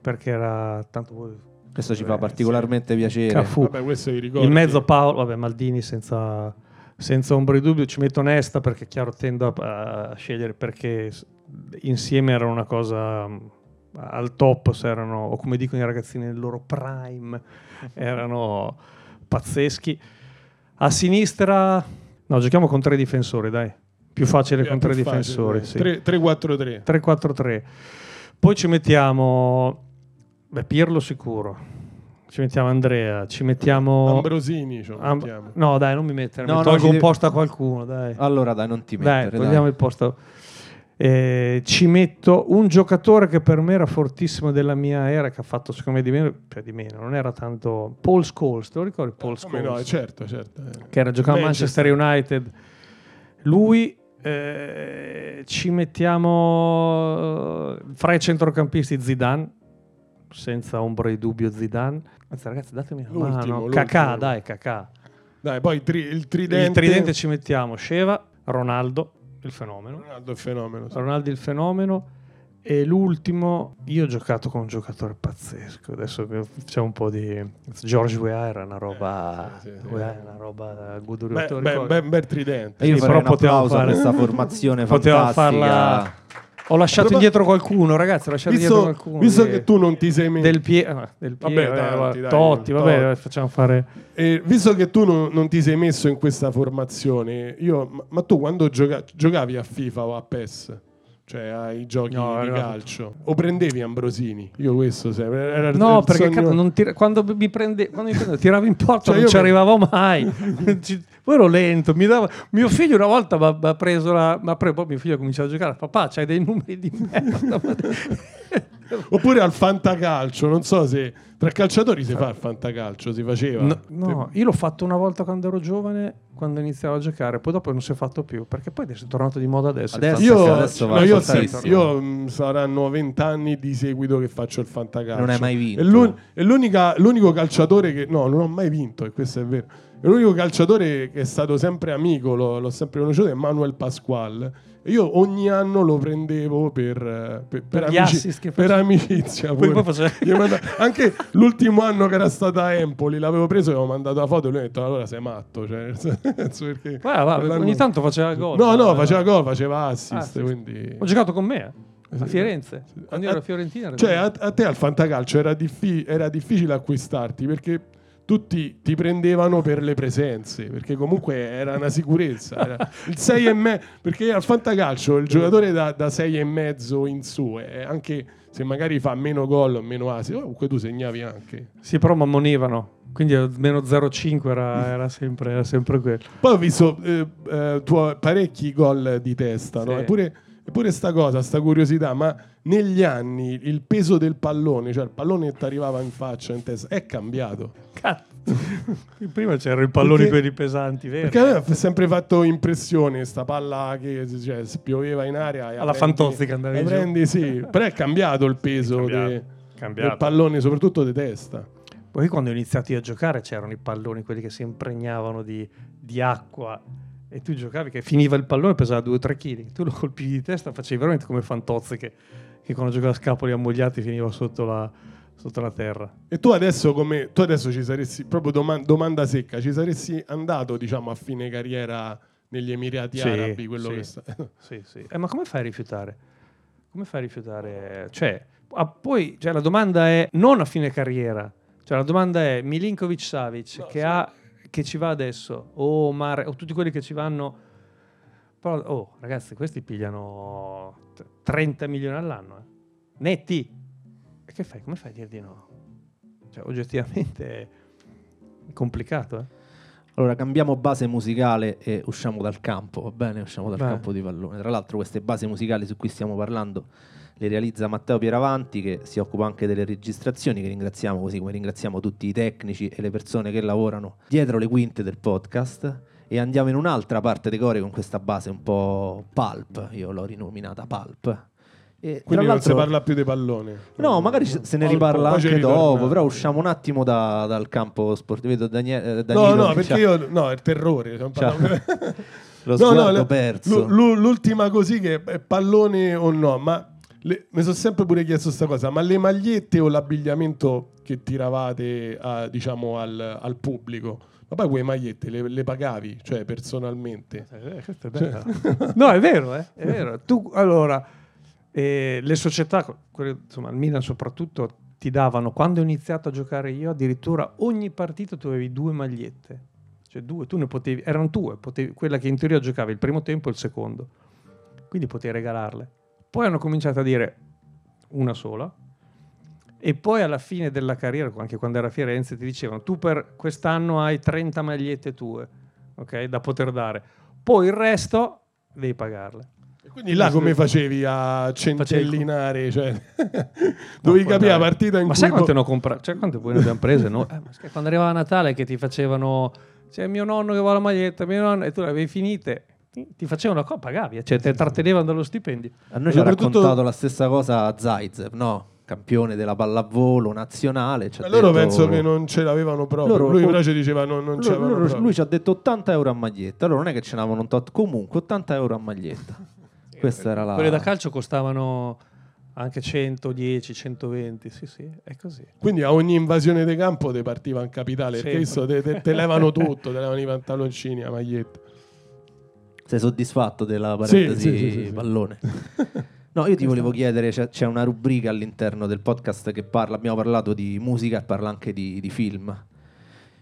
perché era tanto... Questo ci Eh, fa particolarmente piacere. Cafu. Vabbè. In mezzo Paolo, vabbè, Maldini senza, senza ombra di dubbio, ci metto Nesta perché chiaro tendo a, a scegliere perché insieme erano una cosa al top, se erano, o come dicono i ragazzini nel loro prime, erano pazzeschi. A sinistra, no, giochiamo con tre difensori, dai. Più facile È con più tre facile, difensori. dai. sì. 3 3-4-3. 3-4-3. Poi ci mettiamo beh, Pirlo sicuro. Ci mettiamo Andrea, ci mettiamo Ambrosini, lo Am- mettiamo. No, dai, non mi mettere, No, mi no, tolgo un devi- posto a qualcuno, dai. Allora dai, non ti dai, mettere. togliamo dai. il posto. Eh, ci metto un giocatore che per me era fortissimo della mia era, che ha fatto secondo me di meno, cioè di meno, non era tanto Paul Scholes, te lo ricordi Paul Come Scholes? no, certo, certo. che era giocando a Manchester. Manchester United. Lui eh, ci mettiamo eh, fra i centrocampisti Zidane, senza ombra di dubbio Zidane. Anzi, ragazzi, datemi una L'ultimo, mano. L'ultimo. dai, Kakà. Dai, poi tri- il tridente. Il tridente ci mettiamo Sheva, Ronaldo, il fenomeno. Ronaldo è fenomeno. sì. Ronaldo il fenomeno. E l'ultimo, io ho giocato con un giocatore pazzesco. Adesso facciamo un po' di. George Weah era una roba. Eh, sì, sì, sì. Weah era una roba Beh, goduriosa. beh, beh, bel tridente. Io Sì, però un potevamo applauso fare- per questa formazione Poteva fantastica. farla- Ho lasciato indietro qualcuno, ragazzi. Ho lasciato indietro Visto, qualcuno. visto che tu non ti sei messo. Del pie, ah, del Vabbè, Piero, eh, dai, Totti, vabbè, Totti. facciamo fare. Eh, visto che tu non, non ti sei messo in questa formazione, io, ma, ma tu quando gioca- giocavi a FIFA o a PES? Cioè ai giochi No, di era- calcio. O prendevi Ambrosini? Io questo sempre. Era No, perché sogno- tira- quando mi prende, quando mi prende, tiravo in porta Cioè, non ci me- arrivavo mai. Poi ero lento. Mi dava... Mio figlio una volta mi ha- preso la. preso, poi mio figlio ha cominciato a giocare. Papà, c'hai dei numeri di merda. Oppure al fantacalcio, non so se tra calciatori si fa il fantacalcio, si faceva. No, no, io l'ho fatto una volta quando ero giovane, quando iniziavo a giocare, poi dopo non si è fatto più, perché poi è tornato di moda adesso. Adesso- Io, adesso no, io, sì, io, mh, saranno vent'anni di seguito che faccio il fantacalcio. Non hai mai vinto. È, l'un- è l'unica- l'unico calciatore che... No, non ho mai vinto, e questo è vero. È l'unico calciatore che è stato sempre amico, l'ho, l'ho sempre conosciuto, è Manuel Pasqual. Io ogni anno lo prendevo per, eh, per, per amici- per amicizia. Manda- Anche l'ultimo anno che era stata a Empoli, l'avevo preso e avevo mandato la foto e lui ha detto allora sei matto. Cioè, perché Va, va, ogni tanto faceva gol. No, no, Va, faceva va. gol, faceva assist, Assist. quindi... Ho giocato con me eh, a. Firenze. Quando ero a Fiorentina. Cioè, a te al fantacalcio era, diffi- era difficile acquistarti perché tutti ti prendevano per le presenze, perché comunque era una sicurezza. Era il 6 e me- perché al fantacalcio il giocatore da, da 6 e mezzo in su, eh, anche se magari fa meno gol o meno asi, comunque tu segnavi anche. Sì, però mi ammonivano. Quindi almeno 0,5 era, era sempre, era sempre quello. Poi ho visto eh, eh, parecchi gol di testa, no? Sì. Eppure, eppure sta cosa, sta curiosità, ma negli anni il peso del pallone, cioè il pallone che ti arrivava in faccia, in testa, è cambiato. Cazzo. Prima c'erano i palloni Perché- quelli pesanti, vero? Perché a me ha sempre fatto impressione sta palla che cioè, pioveva in aria. e la Alla prendi- Fantozzi che andavi prendi, sì. Però è cambiato il peso Cambiato, de- cambiato. del pallone, soprattutto di testa. Poi quando ho iniziato io a giocare c'erano i palloni, quelli che si impregnavano di, di acqua e tu giocavi che finiva il pallone pesava 2-3 kg. Tu lo colpivi di testa, facevi veramente come Fantozzi che, che quando giocava a scapoli ammogliati finiva sotto la, sotto la terra. E tu adesso, come, tu adesso ci saresti, proprio doman- domanda secca, ci saresti andato diciamo a fine carriera negli Emirati Sì, Arabi, quello sì. che sta... Sì, sì. Eh, ma come fai a rifiutare? Come fai a rifiutare? Cioè, ah, poi cioè, la domanda è non a fine carriera, cioè la domanda è Milinkovic Savic No, che, sì. ha, che ci va adesso, o Mare, o tutti quelli che ci vanno. Però, oh, ragazzi, questi pigliano 30 milioni all'anno, eh. netti. E che fai? Come fai a dir di no? Cioè, oggettivamente è complicato, eh? Allora cambiamo base musicale e usciamo dal campo, va bene? Usciamo dal Vai. campo di pallone. Tra l'altro queste basi musicali su cui stiamo parlando le realizza Matteo Pieravanti che si occupa anche delle registrazioni, che ringraziamo così come ringraziamo tutti i tecnici e le persone che lavorano dietro le quinte del podcast. E andiamo in un'altra parte dei cori con questa base un po' pulp, io l'ho rinominata pulp. E Quindi non si parla più di pallone. No, magari se ne riparla anche dopo, però usciamo un attimo da- dal campo sportivo. Vedo Daniele, eh, No, Danilo no, che perché c'ha io... No, è il terrore. lo No, no, le- perso. Lu- l'ultima così che è pallone o no, ma le- mi sono sempre pure chiesto questa cosa, ma le magliette o l'abbigliamento che tiravate a- diciamo al, al pubblico, ma poi quelle magliette le, le pagavi, cioè personalmente? Eh, è bella. no, è vero, eh, è vero. Tu, allora, eh, le società, quelle, insomma, il Milan soprattutto, ti davano, quando ho iniziato a giocare io, addirittura ogni partita tu avevi due magliette. Cioè due, tu ne potevi, erano tue, potevi, quella che in teoria giocavi il primo tempo e il secondo. Quindi potevi regalarle. Poi hanno cominciato a dire una sola. E poi alla fine della carriera, anche quando era a Firenze, ti dicevano tu per quest'anno hai 30 magliette tue, ok, da poter dare. Poi il resto devi pagarle. E quindi là come facevi a centellinare? Cioè, dovevi capire la partita in Ma cui... sai quante po- ne ho comprate? Cioè, quante poi ne abbiamo prese? No? Eh, ma quando arrivava Natale che ti facevano... C'è mio nonno che vuole la maglietta, mio nonno... E tu le avevi finite. Ti facevano la cosa, pagavi. Cioè, te trattenevano dallo stipendio. A noi ci ha raccontato la stessa cosa Zaitsev, no? Campione della pallavolo nazionale. ci loro detto- penso che non ce l'avevano proprio. Loro- lui però ci diceva non, non ce Loro- l'avevano loro- proprio. lui ci ha detto 80 euro a maglietta. Allora non è che ce n'avevano un tot, comunque 80 euro a maglietta. Questa era la. Quelle da calcio costavano anche 110, 120. Sì, sì, è così. Quindi a ogni invasione di campo te partiva in capitale, perché adesso te, te- te levano tutto, te levano i pantaloncini, la maglietta. Sei soddisfatto della parentesi Sì, sì, sì, sì. pallone? No, io ti volevo chiedere, c'è, c'è una rubrica all'interno del podcast che parla, abbiamo parlato di musica e parla anche di, di film.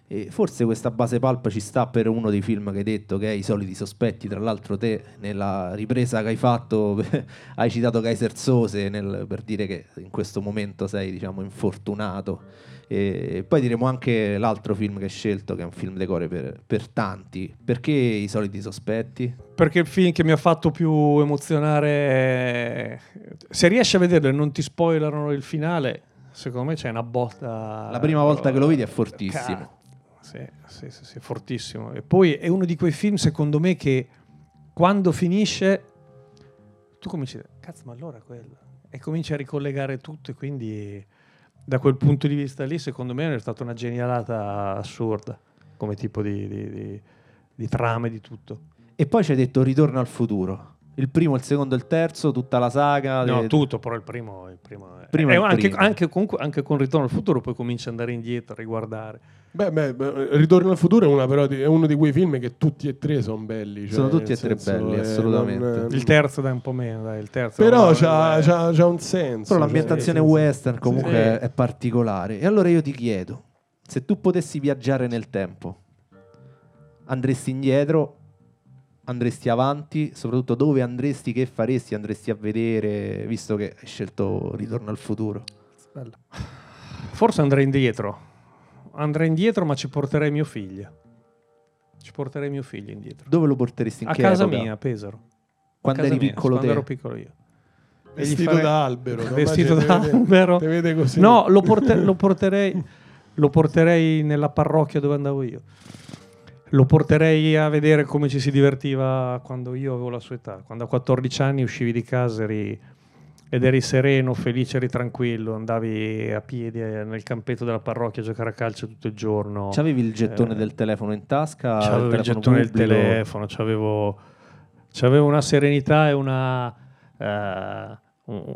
E forse questa base pulp ci sta per uno dei film che hai detto, che è I soliti sospetti. Tra l'altro, te nella ripresa che hai fatto hai citato Kaiser Sose nel- per dire che in questo momento sei, diciamo, infortunato. E poi diremo anche l'altro film che hai scelto, che è un film decore per, per tanti. Perché I soliti sospetti? Perché il film che mi ha fatto più emozionare, se riesci a vederlo e non ti spoilerano il finale, secondo me c'è una botta. La prima volta che lo vedi è fortissimo. Ca- Sì, sì, sì, sì, fortissimo. E poi è uno di quei film, secondo me, che quando finisce, tu cominci a dire, cazzo, ma allora quello. E cominci a ricollegare tutto e quindi da quel punto di vista lì, secondo me, è stata una genialata assurda come tipo di, di, di, di trame, di tutto. E poi ci hai detto Ritorno al futuro. Il primo, il secondo, il terzo, tutta la saga. No, le- tutto, però il primo, il primo. Primo e è il anche, primo. anche comunque, anche con Ritorno al futuro poi cominci ad andare indietro, a riguardare. Beh, beh, Ritorno al futuro è, una però è uno di quei film che tutti e tre sono belli. cioè, Sono tutti e tre belli, eh, assolutamente. non- Il terzo dai un po' meno, dai, il terzo. Però c'ha, eh, c'ha- c'ha un senso. Però cioè, l'ambientazione senso- western comunque Sì. è particolare. E allora io ti chiedo, se tu potessi viaggiare nel tempo, andresti indietro, andresti avanti, soprattutto dove andresti, che faresti, andresti a vedere, visto che hai scelto Ritorno al futuro. bello. Forse andrei indietro. Andrei indietro, ma ci porterei mio figlio. Ci porterei mio figlio indietro. Dove lo porteresti in A che casa epoca? mia, a Pesaro. Quando casa eri mia, piccolo quando te? ero piccolo io. Vestito farei- da albero. Vestito da te vede- albero. te vede così. No, lo, porte- lo porterei, lo porterei nella parrocchia dove andavo io. Lo porterei a vedere come ci si divertiva quando io avevo la sua età. Quando a 14 anni uscivi di casa eri- ed eri sereno, felice, eri tranquillo, andavi a piedi eh, nel campetto della parrocchia a giocare a calcio tutto il giorno. C'avevi il gettone Eh, del telefono in tasca? C'avevo il telefono gettone del pubblico? telefono, c'avevo, c'avevo una serenità e una, un-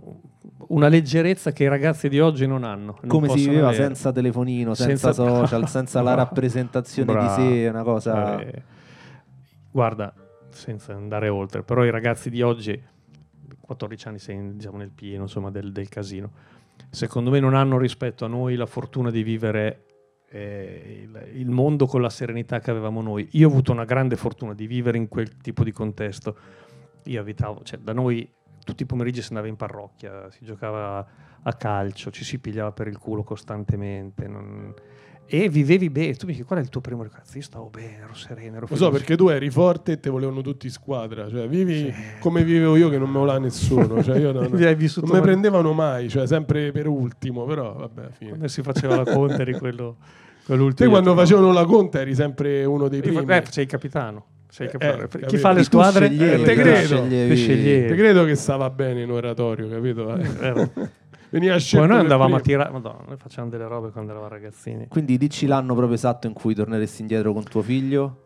una leggerezza che i ragazzi di oggi non hanno. non Come si viveva avere. senza telefonino, senza, Senza- social, senza la rappresentazione Bravo. di sé, una cosa... Eh, guarda, senza andare oltre, però i ragazzi di oggi, 14 anni sei diciamo, nel pieno insomma, del, del casino, secondo me non hanno rispetto a noi la fortuna di vivere eh, il, il mondo con la serenità che avevamo noi. Io ho avuto una grande fortuna di vivere in quel tipo di contesto. Io abitavo, cioè da noi tutti i pomeriggi si andava in parrocchia, si giocava a calcio, ci si pigliava per il culo costantemente. non- E vivevi bene. Tu mi dici, qual è il tuo primo ricordo? Io stavo bene, ero sereno, ero Lo so perché tu eri forte e te volevano tutti in squadra. Cioè, vivi Sì. come vivevo io, che non me lo voleva nessuno. Cioè, io non, non mi prendevano mai, cioè, sempre per ultimo. Però, vabbè, fine. Quando si faceva la conta eri quello, quell'ultimo. Te quando facevano la conta eri sempre uno dei primi. Eh, sei il capitano. Sei il Eh, capitano. eh, Chi capito. fa le squadre? sceglievi, Eh, te credo. Te sceglievi. Te credo che stava bene in oratorio, capito? Eh. Veniva scelto Poi noi andavamo a tirare. Madonna, noi facevamo delle robe quando eravamo ragazzini. Quindi dici l'anno proprio esatto in cui torneresti indietro con tuo figlio?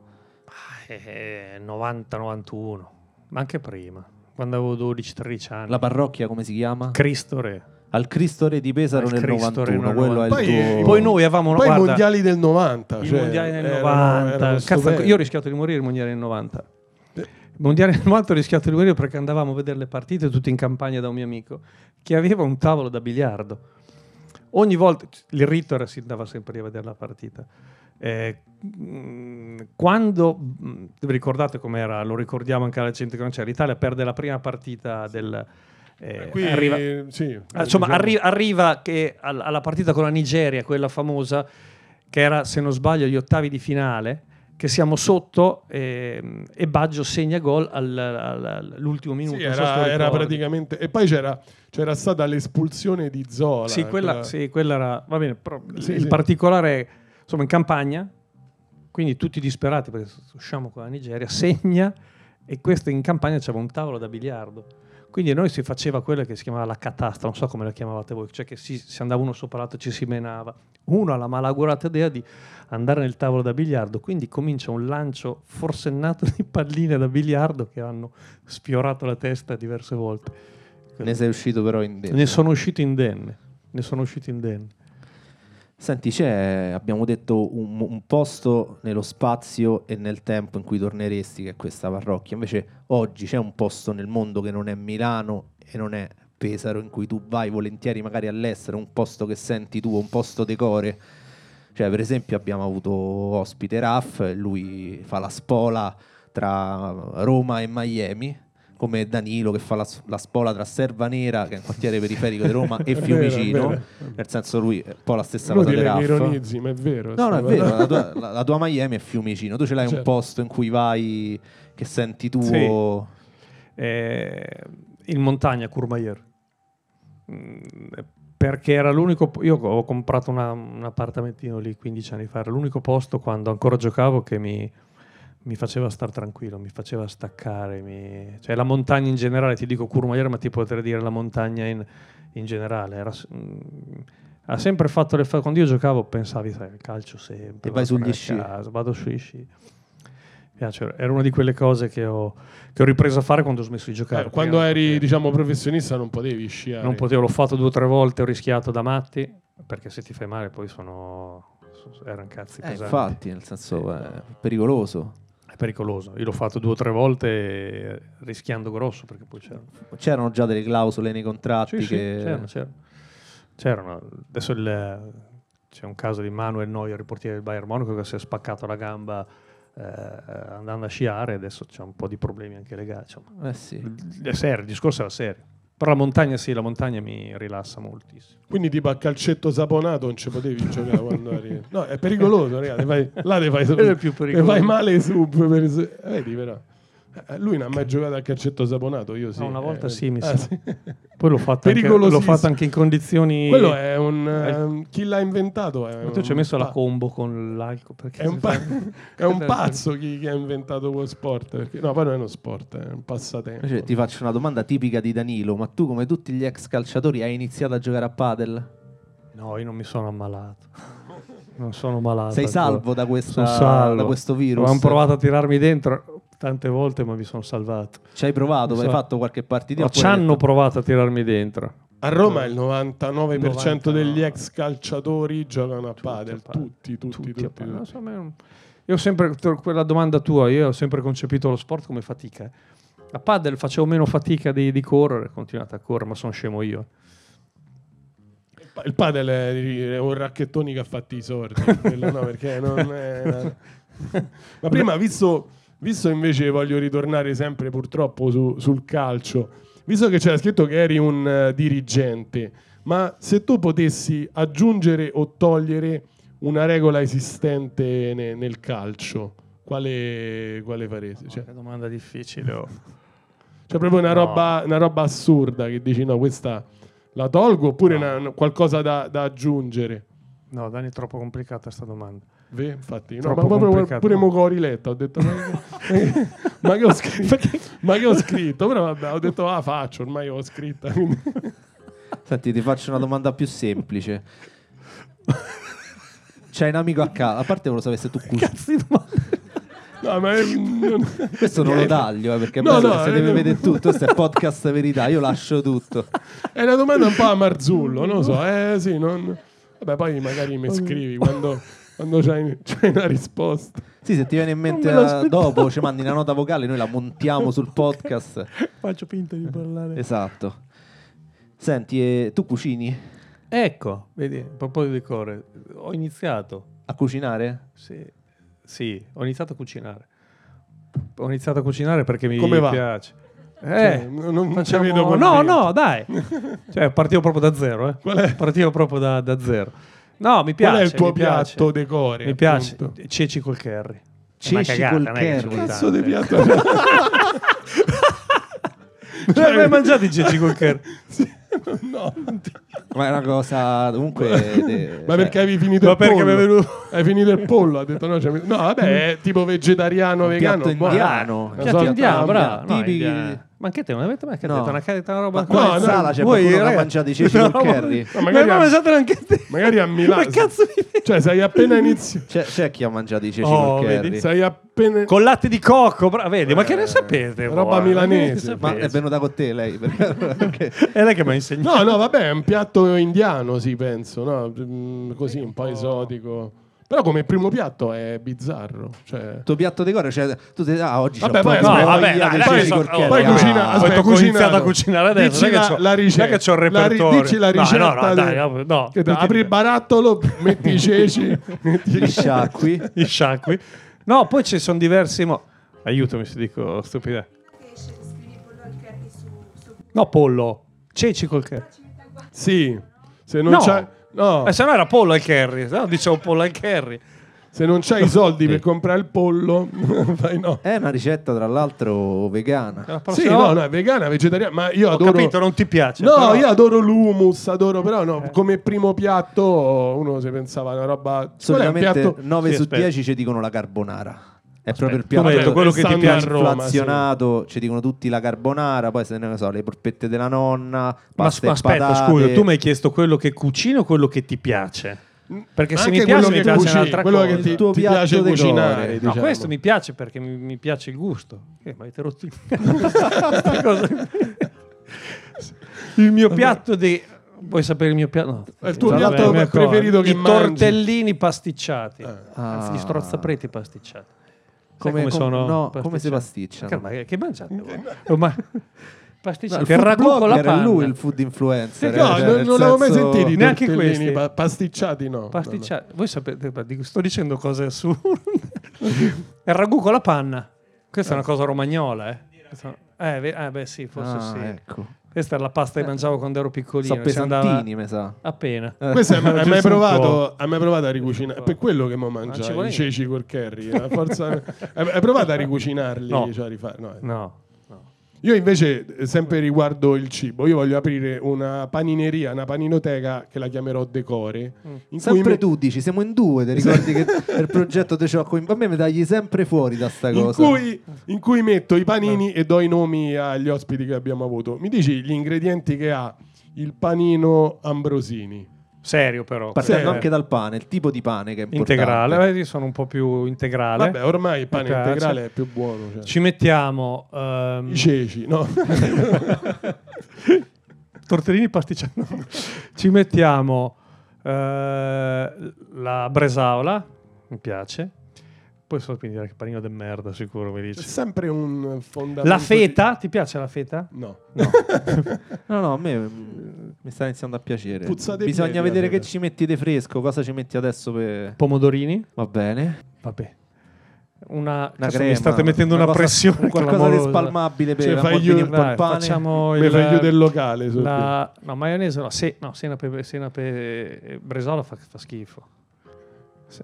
Eh, 90-91, ma anche prima, quando avevo 12-13 anni. La parrocchia come si chiama? Cristo Re. Al Cristo Re di Pesaro nel Cristo Re 91, nel quello è il 91. tuo... Poi noi avevamo Poi guarda, i mondiali del 90. i cioè, mondiali erano- 90. erano Cazzo, stupendi. io ho rischiato di morire i mondiali nel 90. Eh. I mondiali nel 90 ho rischiato di morire perché andavamo a vedere le partite tutti in campagna da un mio amico che aveva un tavolo da biliardo. Ogni volta il rito era si andava sempre a vedere la partita. Eh, mm, quando mm, vi ricordate com'era, lo ricordiamo anche alla gente che non c'era, l'Italia perde la prima partita del eh, Qui, arriva, sì, Ah, Insomma, diciamo- arri- arriva alla partita con la Nigeria, quella famosa, che era, se non sbaglio, gli ottavi di finale, che siamo sotto ehm, e Baggio segna gol al- al- all'ultimo minuto. Sì, non so era, era praticamente. E poi c'era, c'era stata l'espulsione di Zola. Sì quella, sì, quella era... Va bene, però Sì, il sì. particolare è, insomma, in campagna, quindi tutti disperati perché usciamo con la Nigeria, segna e questo in campagna c'era un tavolo da biliardo. Quindi noi si faceva quella che si chiamava la catasta, non so come la chiamavate voi, cioè che si, si andava uno sopra l'altro e ci si menava. Uno ha la malaugurata idea di andare nel tavolo da biliardo, quindi comincia un lancio forsennato di palline da biliardo che hanno sfiorato la testa diverse volte. Ne sei uscito però indenne. Ne sono uscito indenne. Ne sono uscito indenne. Senti, c'è, abbiamo detto, un, un posto nello spazio e nel tempo in cui torneresti, che è questa parrocchia. Invece oggi c'è un posto nel mondo che non è Milano e non è Pesaro, in cui tu vai volentieri magari all'estero, un posto che senti tu, un posto decore. Cioè, per esempio, abbiamo avuto ospite Raff, lui fa la spola tra Roma e Miami, come Danilo che fa la, la spola tra Serva Nera, che è un quartiere periferico di Roma, e È vero, Fiumicino. è vero. Nel senso, lui è un po' la stessa Inutile cosa di che Raff. ironizzi, ma è vero. No, no, è vero, la tua, la- la tua Miami è Fiumicino, tu ce l'hai un Certo. posto in cui vai che senti tuo... Sì. Eh, in montagna, Courmayeur. Mm, Perché era l'unico. Io ho comprato una- un appartamentino lì 15 anni fa. Era l'unico posto quando ancora giocavo che mi, mi faceva stare tranquillo, mi faceva staccare. mi- Cioè, la montagna in generale, ti dico Courmayeur, ma ti potrei dire la montagna in, in generale. Era, s- mm, ha sempre fatto le fa- Quando io giocavo, pensavi, sai, il calcio sempre. E vai sugli sci. casa, vado sugli sci. Mi piace, era una di quelle cose che ho, che ho ripreso a fare quando ho smesso di giocare. Eh, quando eri, potevo. diciamo, professionista non potevi sciare. Non potevo, l'ho fatto due o tre volte, ho rischiato da matti, perché se ti fai male poi sono... so- erano cazzi Eh, pesanti. infatti, nel senso è pericoloso. È pericoloso. Io l'ho fatto due o tre volte eh, rischiando grosso, perché poi c'erano... C'erano già delle clausole nei contratti Sì, sì, che... c'erano, c'erano. C'erano. Adesso il- c'è un caso di Manuel Neuer, il portiere del Bayern Monaco, che si è spaccato la gamba eh, andando a sciare, adesso c'è un po' di problemi anche legali. Insomma. Eh sì. È serio, il discorso era serio. Però la montagna sì, la montagna mi rilassa moltissimo. Quindi tipo a calcetto saponato non ci potevi giocare quando eri... No, è pericoloso, ragazzi. Vai, là te fai, è più te pericoloso. fai male su... Per, vedi però. Eh, Lui non ha mai giocato a calcetto saponato, io sì. No, una volta Eh, sì, mi ah, sa. Poi l'ho fatto, anche, l'ho fatto anche in condizioni... Quello è un... Eh, ehm, chi l'ha inventato è Ma tu ci hai messo la pa- combo con l'alcol? Perché È un, pa- è un pazzo chi, chi ha inventato quello sport. Perché, no, poi non è uno sport, è un passatempo. Invece ti faccio una domanda tipica di Danilo, ma tu come tutti gli ex calciatori hai iniziato a giocare a padel? No, io non mi sono ammalato. Non sono malato. Sei salvo da, questa- salvo. da questo virus? Hanno provato a tirarmi dentro tante volte, ma mi sono salvato. Ci hai provato? So- Hai fatto qualche partita? No, ci hanno provato a tirarmi dentro. A Roma il 99% 90, degli no. ex calciatori giocano a padel. Tutti, tutti, tutti. Tutti tutti. Non so, Io ho sempre, quella domanda tua, io ho sempre concepito lo sport come fatica. A padel facevo meno fatica di, di correre, ho continuato a correre, ma sono scemo io. Il padel è, è un racchettoni che ha fatto i sordi. no, perché non è... Ma prima, visto, visto invece, voglio ritornare sempre purtroppo su- sul calcio, visto che c'era scritto che eri un eh, dirigente, ma se tu potessi aggiungere o togliere una regola esistente ne- nel calcio, quale, quale faresti? Cioè, Che domanda difficile. oh. c'è proprio una No. roba, una roba assurda che dici no, questa la tolgo oppure No. una- qualcosa da, da aggiungere. No, Dani, è troppo complicata questa domanda. Ve, infatti, no, ma proprio pure mo che ho riletto, ho detto ma, che ho scritto? ma che ho scritto? Però vabbè, ho detto ah faccio, ormai ho scritta. quindi- Senti, ti faccio una domanda più semplice. C'hai un amico a casa, a parte volevo sapere se tu cucini. No, ma è, Questo non lo taglio, eh, perché No, no, se eh, deve no. vedere tutto, questo è podcast verità, io lascio tutto. è una domanda un po' a Marzullo, non lo so. Eh sì, non... Vabbè, poi magari mi scrivi quando, quando c'hai, c'hai una risposta. Sì, se ti viene in mente dopo, ci mandi una nota vocale, noi la montiamo sul podcast. Faccio finta di parlare. Esatto. Senti, eh, tu cucini? Ecco, vedi, a proposito di correre, ho iniziato. A cucinare? Sì, sì, ho iniziato a cucinare. Ho iniziato a cucinare perché mi Come va? piace. Cioè, Eh, non, non ci facciamo- no, no, dai. cioè, partivo proprio da zero, eh. Qual è? Partivo proprio da, da zero. No, mi piace. Qual è il tuo piatto decore? Mi piace. appunto? Ceci col curry. Ceci cagata, col curry. Cazzo di tanto, piatto. eh. Non hai mai mangiato i ceci col curry? no. Ma è una cosa comunque... de- Ma cioè, perché avevi finito Ma il perché pollo? venuto- Hai finito il pollo? Ha detto no, c'è- no vabbè, è tipo vegetariano, Un vegano. piatto buono. indiano. Una Piatto sorta- indiano, no, bravo. No, tipici- indiano. Ma anche te non avete mai No. detto una, una roba Ma qua No, in no, sala c'è Voi, qualcuno che ha ragazzi, mangiato i ceci no, col curry? Ma Ma magari magari a- anche te. Magari a Milano. Ma cazzo di Cioè, sei appena iniziato. C'è, c'è chi ha mangiato i ceci Oh, vedi? curry. Sei appena. Con latte di cocco, bra- vedi, ma che ne Eh, sapete? roba voi? milanese. Ma Ma è venuta con te lei? Perché, È lei che mi ha insegnato. No, no, vabbè, è un piatto indiano, sì, penso. No? Mm, Così, un po' po'. esotico. Però come primo piatto è bizzarro. Cioè... Il tuo piatto di cuore, cioè, tu ti ah, oggi Vabbè, poi voglia vabbè, dai, dai, so- oh, poi Ah, cucina, poi aspetta, cucinato. iniziato a cucinare adesso, Dici non è che la, c'ho- la non è ricetta. che c'ho il la ri- repertorio. dici la No, ricetta. no, no, dai, del- no. che te- apri il barattolo, metti i ceci, metti Gli sciacqui. Gli sciacqui. No, poi ci sono diversi mo- Aiutami se dico stupidità. Pesce, scrivi pollo al curry su, su No, pollo. Ceci col qua. Sì, se non No. c'hai... No, Eh, se no era pollo al curry. No, dicevo pollo al curry. se non c'hai i soldi per comprare il pollo, fai no. È una ricetta, tra l'altro, vegana. La Sì, no, no, è vegana, vegetariana, ma io Ho adoro... capito, non ti piace. No, però- Eh. io adoro l'humus, adoro, però no, come primo piatto uno si pensava a una roba... Qual è Solitamente piatto... 9 Sì, su aspetta. 10 ci dicono la carbonara. È proprio il piatto detto quello che ti piace. Roma, sì. inflazionato, ci dicono tutti la carbonara, poi se ne so, le polpette della nonna, Ma, pasta ma e aspetta, patate. scusa, tu mi hai chiesto quello che cucini o quello che ti piace? Perché se Anche mi piace, mi piace cucini, un'altra quello cosa. che ti, Il tuo ti piatto piace cucinare, cuore. No, diciamo. questo mi piace perché mi, mi piace il gusto. Eh, ma avete rotto il... Il mio piatto di... Vuoi sapere il mio piatto? No. È il tuo Vabbè, piatto accorgo. preferito che I mangi? tortellini pasticciati. Ah. Gli strozzapreti pasticciati. Come- come, com- sono no, come si pasticciano? Che, ma che mangiate voi? Oh, ma- No, con la panna. lui il food influencer. No, eh, cioè, non, non l'avevo mai sentito Neanche questi. pa- pasticciati, no. Pasticciati. Voi sapete, sto dicendo cose assurde. il ragù con la panna. Questa è una cosa romagnola, eh. Eh, eh, beh, sì, forse Ah, sì. ecco. Questa era la pasta che mangiavo quando ero piccolino. So si andava- pesantini, mi sa. Appena. Eh. Questo hai mai, hai mai provato, hai mai provato a ricucinare? È per quello che mo Non mangia i ceci col curry. forza- hai, provato a ricucinarli? No. Cioè a rifare- no, eh. No. Io invece, eh, sempre riguardo il cibo, io voglio aprire una panineria, una paninoteca che la chiamerò Decore. Mm. In cui Sempre me- tu dici, siamo in due, ti ricordi che il progetto te ciò a me mi tagli sempre fuori da sta in cosa. cui, in cui metto i panini e do i nomi agli ospiti che abbiamo avuto. Mi dici gli ingredienti che ha il panino Ambrosini? Serio però. Partendo Eh, anche dal pane, il tipo di pane che è importante. integrale. Io sono un po' più integrale. Vabbè, ormai il pane integrale è più buono. cioè. Ci mettiamo ehm, I ceci, no? tortellini pasticciati. no. Ci mettiamo eh, la bresaola, mi piace. Poi so quindi panino de merda, sicuro mi C'è dici. sempre un fondamento. La feta, ti piace la feta? di- No. No, no, a me mm, mi sta iniziando a piacere. Bisogna piedi, vedere che ci metti di fresco, cosa ci metti adesso per... Pomodorini? Va bene. Vabbè. Una, Una crema. mi state mettendo una, cosa- pressione. Qualcosa di spalmabile per Cioè, fai ammorbidire io- un Dai, pane. facciamo il, chiudere il locale. la, no, maionese no, se, no senape, senape e bresaola fa, fa schifo.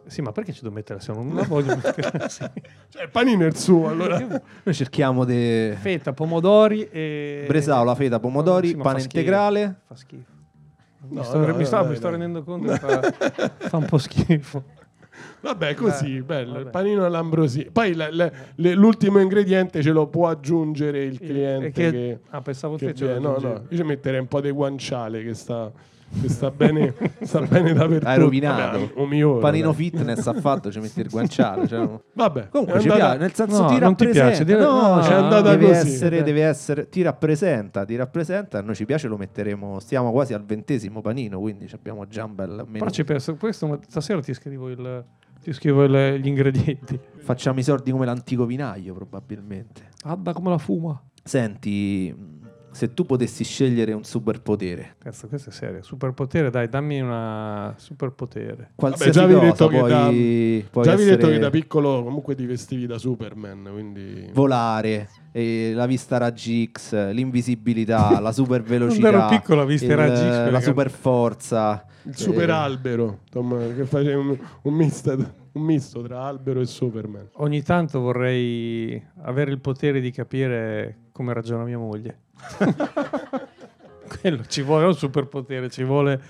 Sì, ma perché ci devo mettere se non la voglio mettere? Sì. Cioè, il panino è il suo, allora. Noi cerchiamo di... Feta, pomodori e Bresaola, feta, pomodori, Sì, ma pane fa integrale. Fa schifo. No, mi sto, no, mi sto- mi sto rendendo conto che fa, fa un po' schifo. Vabbè, così, Eh, bello. vabbè. Il panino all'ambrosini. Poi la- la- le- l'ultimo ingrediente ce lo può aggiungere il E cliente che- che... ah, pensavo che te ce lo no, no, io ci metterei un po' di guanciale che sta, che sta bene, sta bene dappertutto. Hai rovinato. Vabbè, un mio Panino dai. fitness ha fatto, ci metti il guanciale. cioè. Vabbè, Comunque ci andata- piace, nel senso No, ti non ti rappresenta. piace, dire- no, no, cioè, è andata deve così. essere, deve essere, ti rappresenta, ti rappresenta. A noi ci piace, lo metteremo. Stiamo quasi al ventesimo panino, quindi ci abbiamo già un bel menù. Però ci penso, questo, ma stasera ti scrivo, il, ti scrivo il- gli ingredienti. Facciamo i sordi come l'antico vinaio, probabilmente. Guarda come la fuma. Senti, se tu potessi scegliere un superpotere, Cazzo, questo è serio. Superpotere, dai, dammi una superpotere. qualsiasi già avevi cosa detto che puoi, puoi Già vi essere detto che da piccolo comunque ti vestivi da Superman, quindi... volare, eh, la vista raggi X, l'invisibilità, la super velocità, Quando ero piccolo, la vista il- raggi X, la super forza. Il super eh, albero, insomma, che facevi un, un misto, un misto tra albero e Superman. Ogni tanto vorrei avere il potere di capire come ragiona mia moglie. Quello ci vuole un superpotere, ci vuole...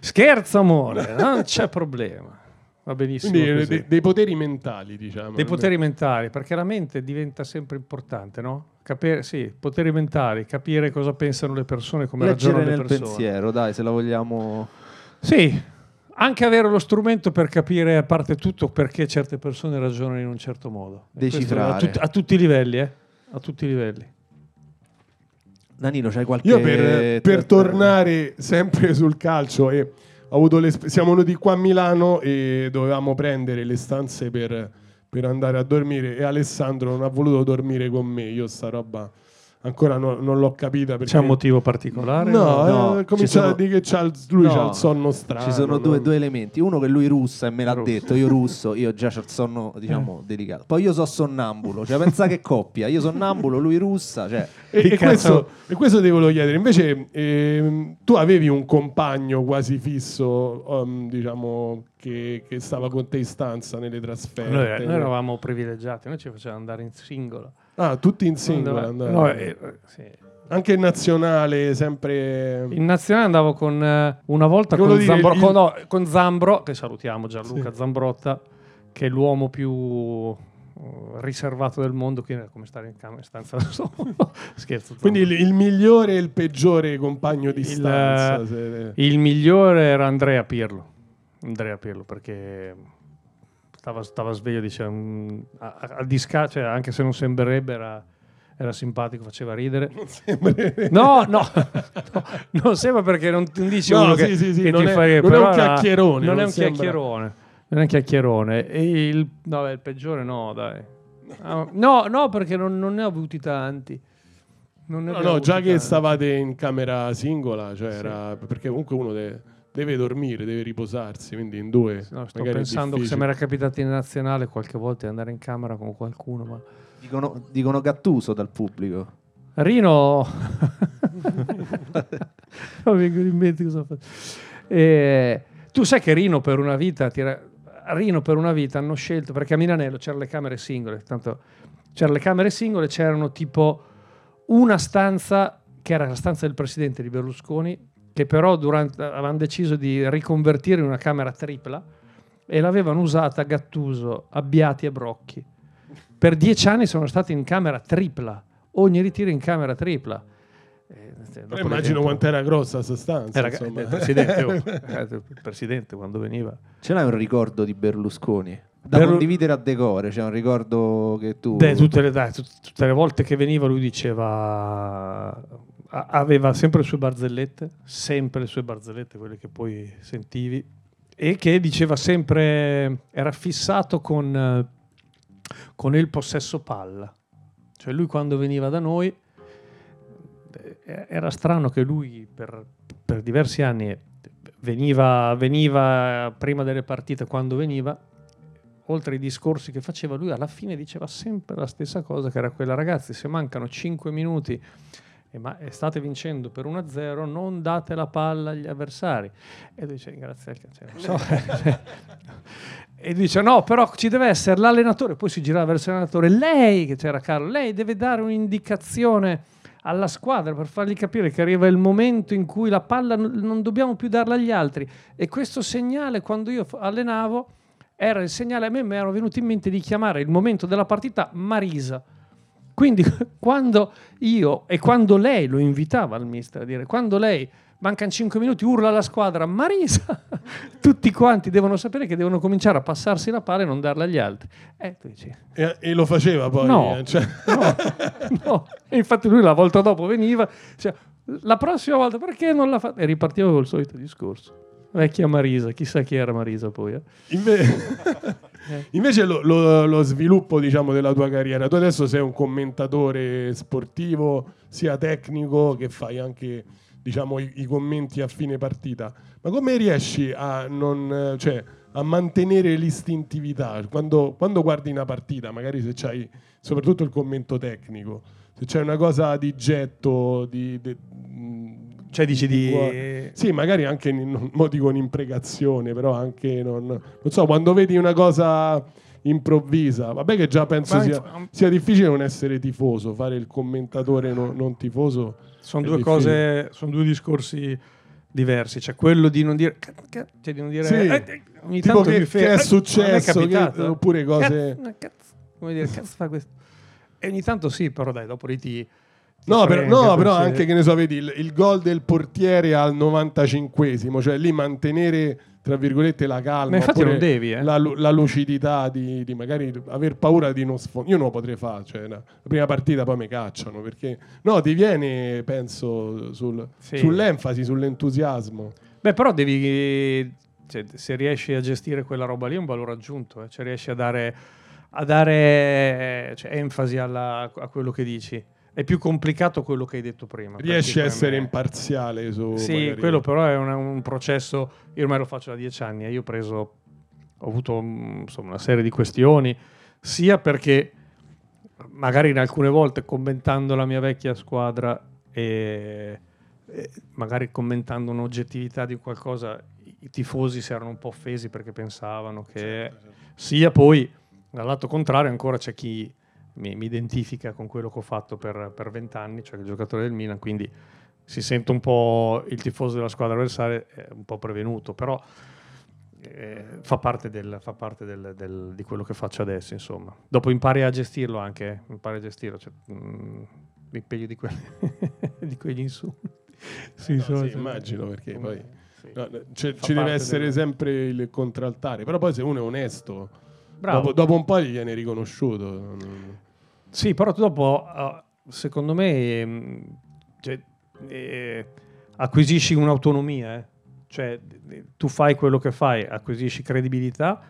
Scherzo amore, non c'è problema. Va benissimo Quindi eh, così. dei, dei poteri mentali, diciamo. Dei poteri mentali, perché la mente diventa sempre importante, no? Capire, sì, poteri mentali, capire cosa pensano le persone, come Leggere ragionano le nel persone. pensiero, dai, se la vogliamo... Sì, anche avere lo strumento per capire, a parte tutto, perché certe persone ragionano in un certo modo. Decifrare. A, tut- a tutti i livelli, eh? A tutti i livelli. Nanino, c'hai qualche... Io per, per tornare sempre sul calcio e ho avuto l'esp- siamo venuti qua a Milano e dovevamo prendere le stanze per, per andare a dormire e Alessandro non ha voluto dormire con me. Io sta roba ancora no- non l'ho capita perché... C'è un motivo particolare? No, No, eh, ci comincia sono- a dire che c'ha il- lui No, c'ha il sonno strano. Ci sono due, non- due elementi. Uno che lui russa e me l'ha Russo. detto, io russo, io già ho il sonno, diciamo, delicato. Poi io so sonnambulo, cioè pensa che coppia, io sonnambulo, lui russa, cioè... E, e questo, e questo ti volevo chiedere. Invece, ehm, tu avevi un compagno quasi fisso, um, diciamo, che, che stava con te in stanza nelle trasferte. Noi, noi eravamo privilegiati, noi ci facevamo andare in singolo. Ah, tutti in singola. No, eh, eh, sì. Anche in nazionale, sempre. In nazionale andavo con eh, una volta con dire, Zambro, il- con, no, con Zambro, che salutiamo Gianluca Sì. Zambrotta, che è l'uomo più uh, riservato del mondo, quindi era come stare in camera in stanza da solo. Scherzo. Quindi il, il migliore e il peggiore compagno di Il- stanza. se- Il migliore era Andrea Pirlo. Andrea Pirlo, perché stava, stava sveglio, diceva, mm, a, a- disca- cioè, anche se non sembrerebbe, era, era simpatico, faceva ridere. No, no, no, non sembra perché non, non dici No, uno sì, che, sì, sì, che non ti è- fa non è un chiacchierone, Non è non un sembra- chiacchierone. Non è un chiacchierone. E il, no, beh, il peggiore no, dai. Ah, No, no, perché non, non ne ho avuti tanti. No, no, già avuti che tanti. stavate in camera singola, cioè era, perché comunque uno deve, deve dormire, deve riposarsi, quindi in due. No, sto pensando che se mi era capitato in nazionale qualche volta di andare in camera con qualcuno, ma Dicono, dicono Gattuso dal pubblico. Rino non mi vengono in mente cosa fa. Eh, tu sai che Rino per una vita ti era- Rino per una vita hanno scelto perché a Milanello c'erano le camere singole tanto c'erano le camere singole c'erano tipo una stanza che era la stanza del presidente di Berlusconi che però durante, avevano deciso di riconvertire in una camera tripla e l'avevano usata Gattuso, Abbiati e Brocchi per dieci anni sono stati in camera tripla ogni ritiro in camera tripla Eh, Però dopo immagino quanto era grossa questa stanza. era insomma. il presidente, oh, eh, il presidente quando veniva Ce l'hai un ricordo di Berlusconi? Da Berlu- condividere a decore, c'è un ricordo che tu... Beh, tutte, le, dai, tut- tutte le volte che veniva lui diceva aveva sempre le sue barzellette sempre le sue barzellette quelle che poi sentivi e che diceva sempre era fissato con, con il possesso palla. Cioè lui quando veniva da noi eh, era strano che lui per, per diversi anni veniva, veniva prima delle partite quando veniva oltre ai discorsi che faceva lui alla fine diceva sempre la stessa cosa che era quella ragazzi se mancano 5 minuti e, ma, state vincendo per 1-0 non date la palla agli avversari. E lui dice grazie al cazzo so." e dice no però ci deve essere l'allenatore. Poi si girava verso l'allenatore. Lei che c'era Carlo lei deve dare un'indicazione alla squadra per fargli capire che arriva il momento in cui la palla non dobbiamo più darla agli altri. E questo segnale quando io allenavo era il segnale a me mi era venuto in mente di chiamare il momento della partita Marisa quindi quando io e quando lei lo invitava al mister a dire quando lei mancano 5 minuti urla alla squadra Marisa tutti quanti devono sapere che devono cominciare a passarsi la palla e non darla agli altri e dici E, e lo faceva poi. No. eh, cioè- no, no. E infatti lui la volta dopo veniva, cioè, la prossima volta perché non l'ha fatto? E ripartiva col solito discorso. Vecchia Marisa, chissà chi era Marisa poi. eh. Inve- Invece lo, lo- lo sviluppo diciamo, della tua carriera, tu adesso sei un commentatore sportivo, sia tecnico che fai anche diciamo, i, i commenti a fine partita, ma come riesci a, non, eh, cioè, a mantenere l'istintività quando, quando guardi una partita, magari se c'hai soprattutto il commento tecnico, se c'è una cosa di getto, di... mh, Cioè dici di... Sì, magari anche, in- non dico un'imprecazione, però anche, non, non so, quando vedi una cosa improvvisa, vabbè che già penso sia, inf- sia difficile non essere tifoso, fare il commentatore no- non tifoso. Sono due difficile. cose, sono due discorsi diversi. Cioè quello di non dire... Cioè di non dire... Sì. eh, eh, ogni tanto che- mi fermo. che è Eh, successo, è che- eh. oppure cose- Cazzo, cazzo, come dire, cazzo fa questo? E ogni tanto sì, però dai, dopo lì ti... No, però, frega, no, però anche che ne so, vedi il, il gol del portiere al 95esimo, cioè lì mantenere tra virgolette la calma, devi, eh. la, la lucidità di, di magari aver paura di non sfondare. Io non lo potrei fare, cioè, la, la prima partita poi mi cacciano perché no, ti viene, penso, sul- Sì. sull'enfasi, sull'entusiasmo. Beh, però devi. cioè, se riesci a gestire quella roba lì è un valore aggiunto, eh. cioè riesci a dare, a dare cioè, enfasi alla- a quello che dici. È più complicato quello che hai detto prima. Riesci a essere me- imparziale su... Sì, magari- quello però è una- un processo. Io ormai lo faccio da dieci anni e io ho preso. Ho avuto mm, insomma, una serie di questioni, sia perché magari in alcune volte commentando la mia vecchia squadra e, e magari commentando un'oggettività di qualcosa, i- i tifosi si erano un po' offesi perché pensavano che Certo, certo. sia poi dal lato contrario ancora c'è chi mi, mi identifica con quello che ho fatto per per vent'anni, cioè il giocatore del Milan, quindi si sente un po' il tifoso della squadra avversaria è un po' prevenuto, però eh, fa parte, del- fa parte del- del- di quello che faccio adesso, insomma. Dopo impari a gestirlo anche, eh, impari a gestirlo, cioè, mm, mi peglio di, di quegli insulti. Sì, No, sono- sì, immagino, perché poi- sì. No, no, Fa ci deve essere sempre il contraltare, però poi se uno è onesto. Dopo, dopo un po' gli viene riconosciuto. Sì, però dopo, ah, secondo me, ehm, cioè, eh, acquisisci un'autonomia. eh. Cioè, eh, tu fai quello che fai, acquisisci credibilità,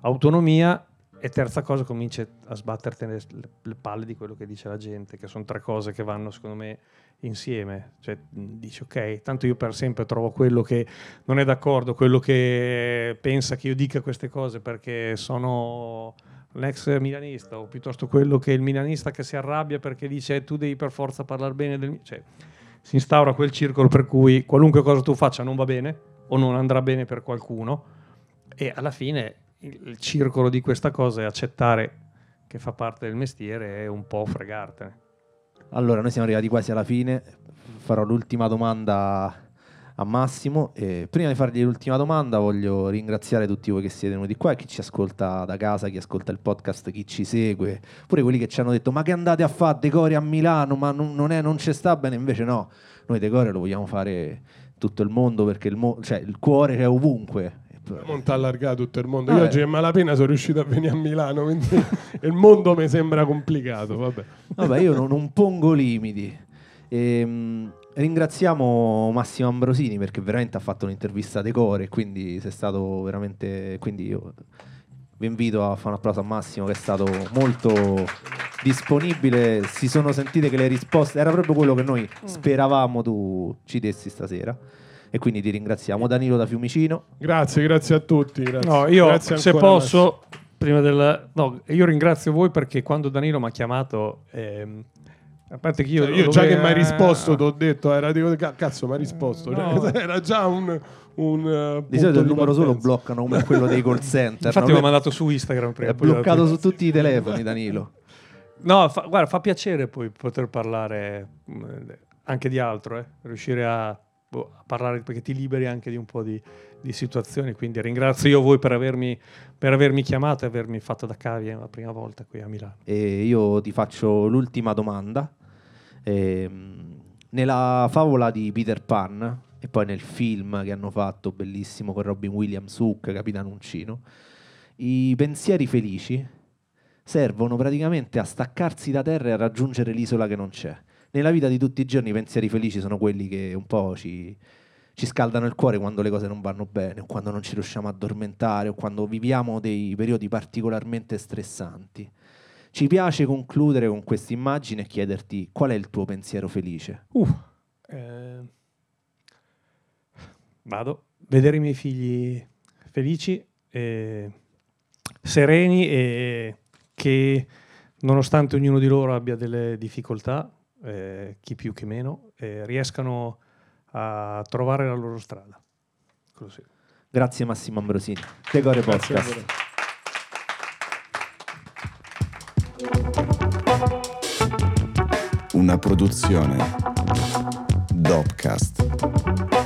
autonomia e terza cosa cominci a sbatterti le, le palle di quello che dice la gente, che sono tre cose che vanno, secondo me, insieme. Cioè, dici, ok, tanto io per sempre trovo quello che non è d'accordo, quello che pensa che io dica queste cose perché sono l'ex milanista o piuttosto quello che è il milanista che si arrabbia perché dice "Eh, tu devi per forza parlare bene del Mi-". cioè si instaura quel circolo per cui qualunque cosa tu faccia non va bene o non andrà bene per qualcuno e alla fine il, il circolo di questa cosa è accettare che fa parte del mestiere e un po' fregartene. Allora, noi siamo arrivati quasi alla fine. Farò l'ultima domanda a Massimo. E prima di fargli l'ultima domanda, voglio ringraziare tutti voi che siete venuti qua chi ci ascolta da casa, chi ascolta il podcast, chi ci segue, pure quelli che ci hanno detto: Ma che andate a fare Decore a Milano? Ma non, non, è, non ci sta bene. Invece, no, noi Decore lo vogliamo fare tutto il mondo perché il, mo- cioè, il cuore è ovunque. Monta allargato tutto il mondo. Vabbè. Io oggi a malapena sono riuscito a venire a Milano, quindi il mondo mi sembra complicato. Vabbè. Vabbè, io non, non pongo limiti. Ehm, ringraziamo Massimo Ambrosini perché veramente ha fatto un'intervista a decore, quindi sei stato veramente. Quindi io vi invito a fare un applauso a Massimo che è stato molto disponibile. Si sono sentite che le risposte era proprio quello che noi speravamo tu ci dessi stasera. E quindi ti ringraziamo. Danilo da Fiumicino. Grazie, grazie a tutti. Grazie. No, io Grazie se posso, prima del... No, io ringrazio voi perché quando Danilo mi ha chiamato, ehm, a parte che io... Cioè, io lo già che mi hai risposto, ti ho detto, era dico, ca- cazzo, mi hai risposto. No. Cioè, era già un. un uh, Di solito il numero solo bloccano come quello dei call center. Infatti no? mi ha mandato su Instagram prima. è bloccato su tutti i telefoni, Danilo. No, fa, guarda, fa piacere poi poter parlare mh, anche di altro, eh, riuscire a, boh, parlare perché ti liberi anche di un po' di, di situazioni. Quindi ringrazio io voi per avermi, per avermi chiamato e avermi fatto da cavia la prima volta qui a Milano. E io ti faccio l'ultima domanda. Ehm, nella favola di Peter Pan e poi nel film che hanno fatto bellissimo con Robin Williams, Hook, Capitano Uncino, i pensieri felici servono praticamente a staccarsi da terra e a raggiungere l'isola che non c'è. Nella vita di tutti i giorni i pensieri felici sono quelli che un po' ci, ci scaldano il cuore quando le cose non vanno bene, o quando non ci riusciamo a addormentare, o quando viviamo dei periodi particolarmente stressanti. Ci piace concludere con questa immagine e chiederti qual è il tuo pensiero felice. Uh, eh, vado. Vedere i miei figli felici, eh, sereni e che nonostante ognuno di loro abbia delle difficoltà, eh, chi più chi meno, eh, riescano a trovare la loro strada. Così. Grazie Massimo Ambrosini. Decore Podcast. Una produzione Dopcast.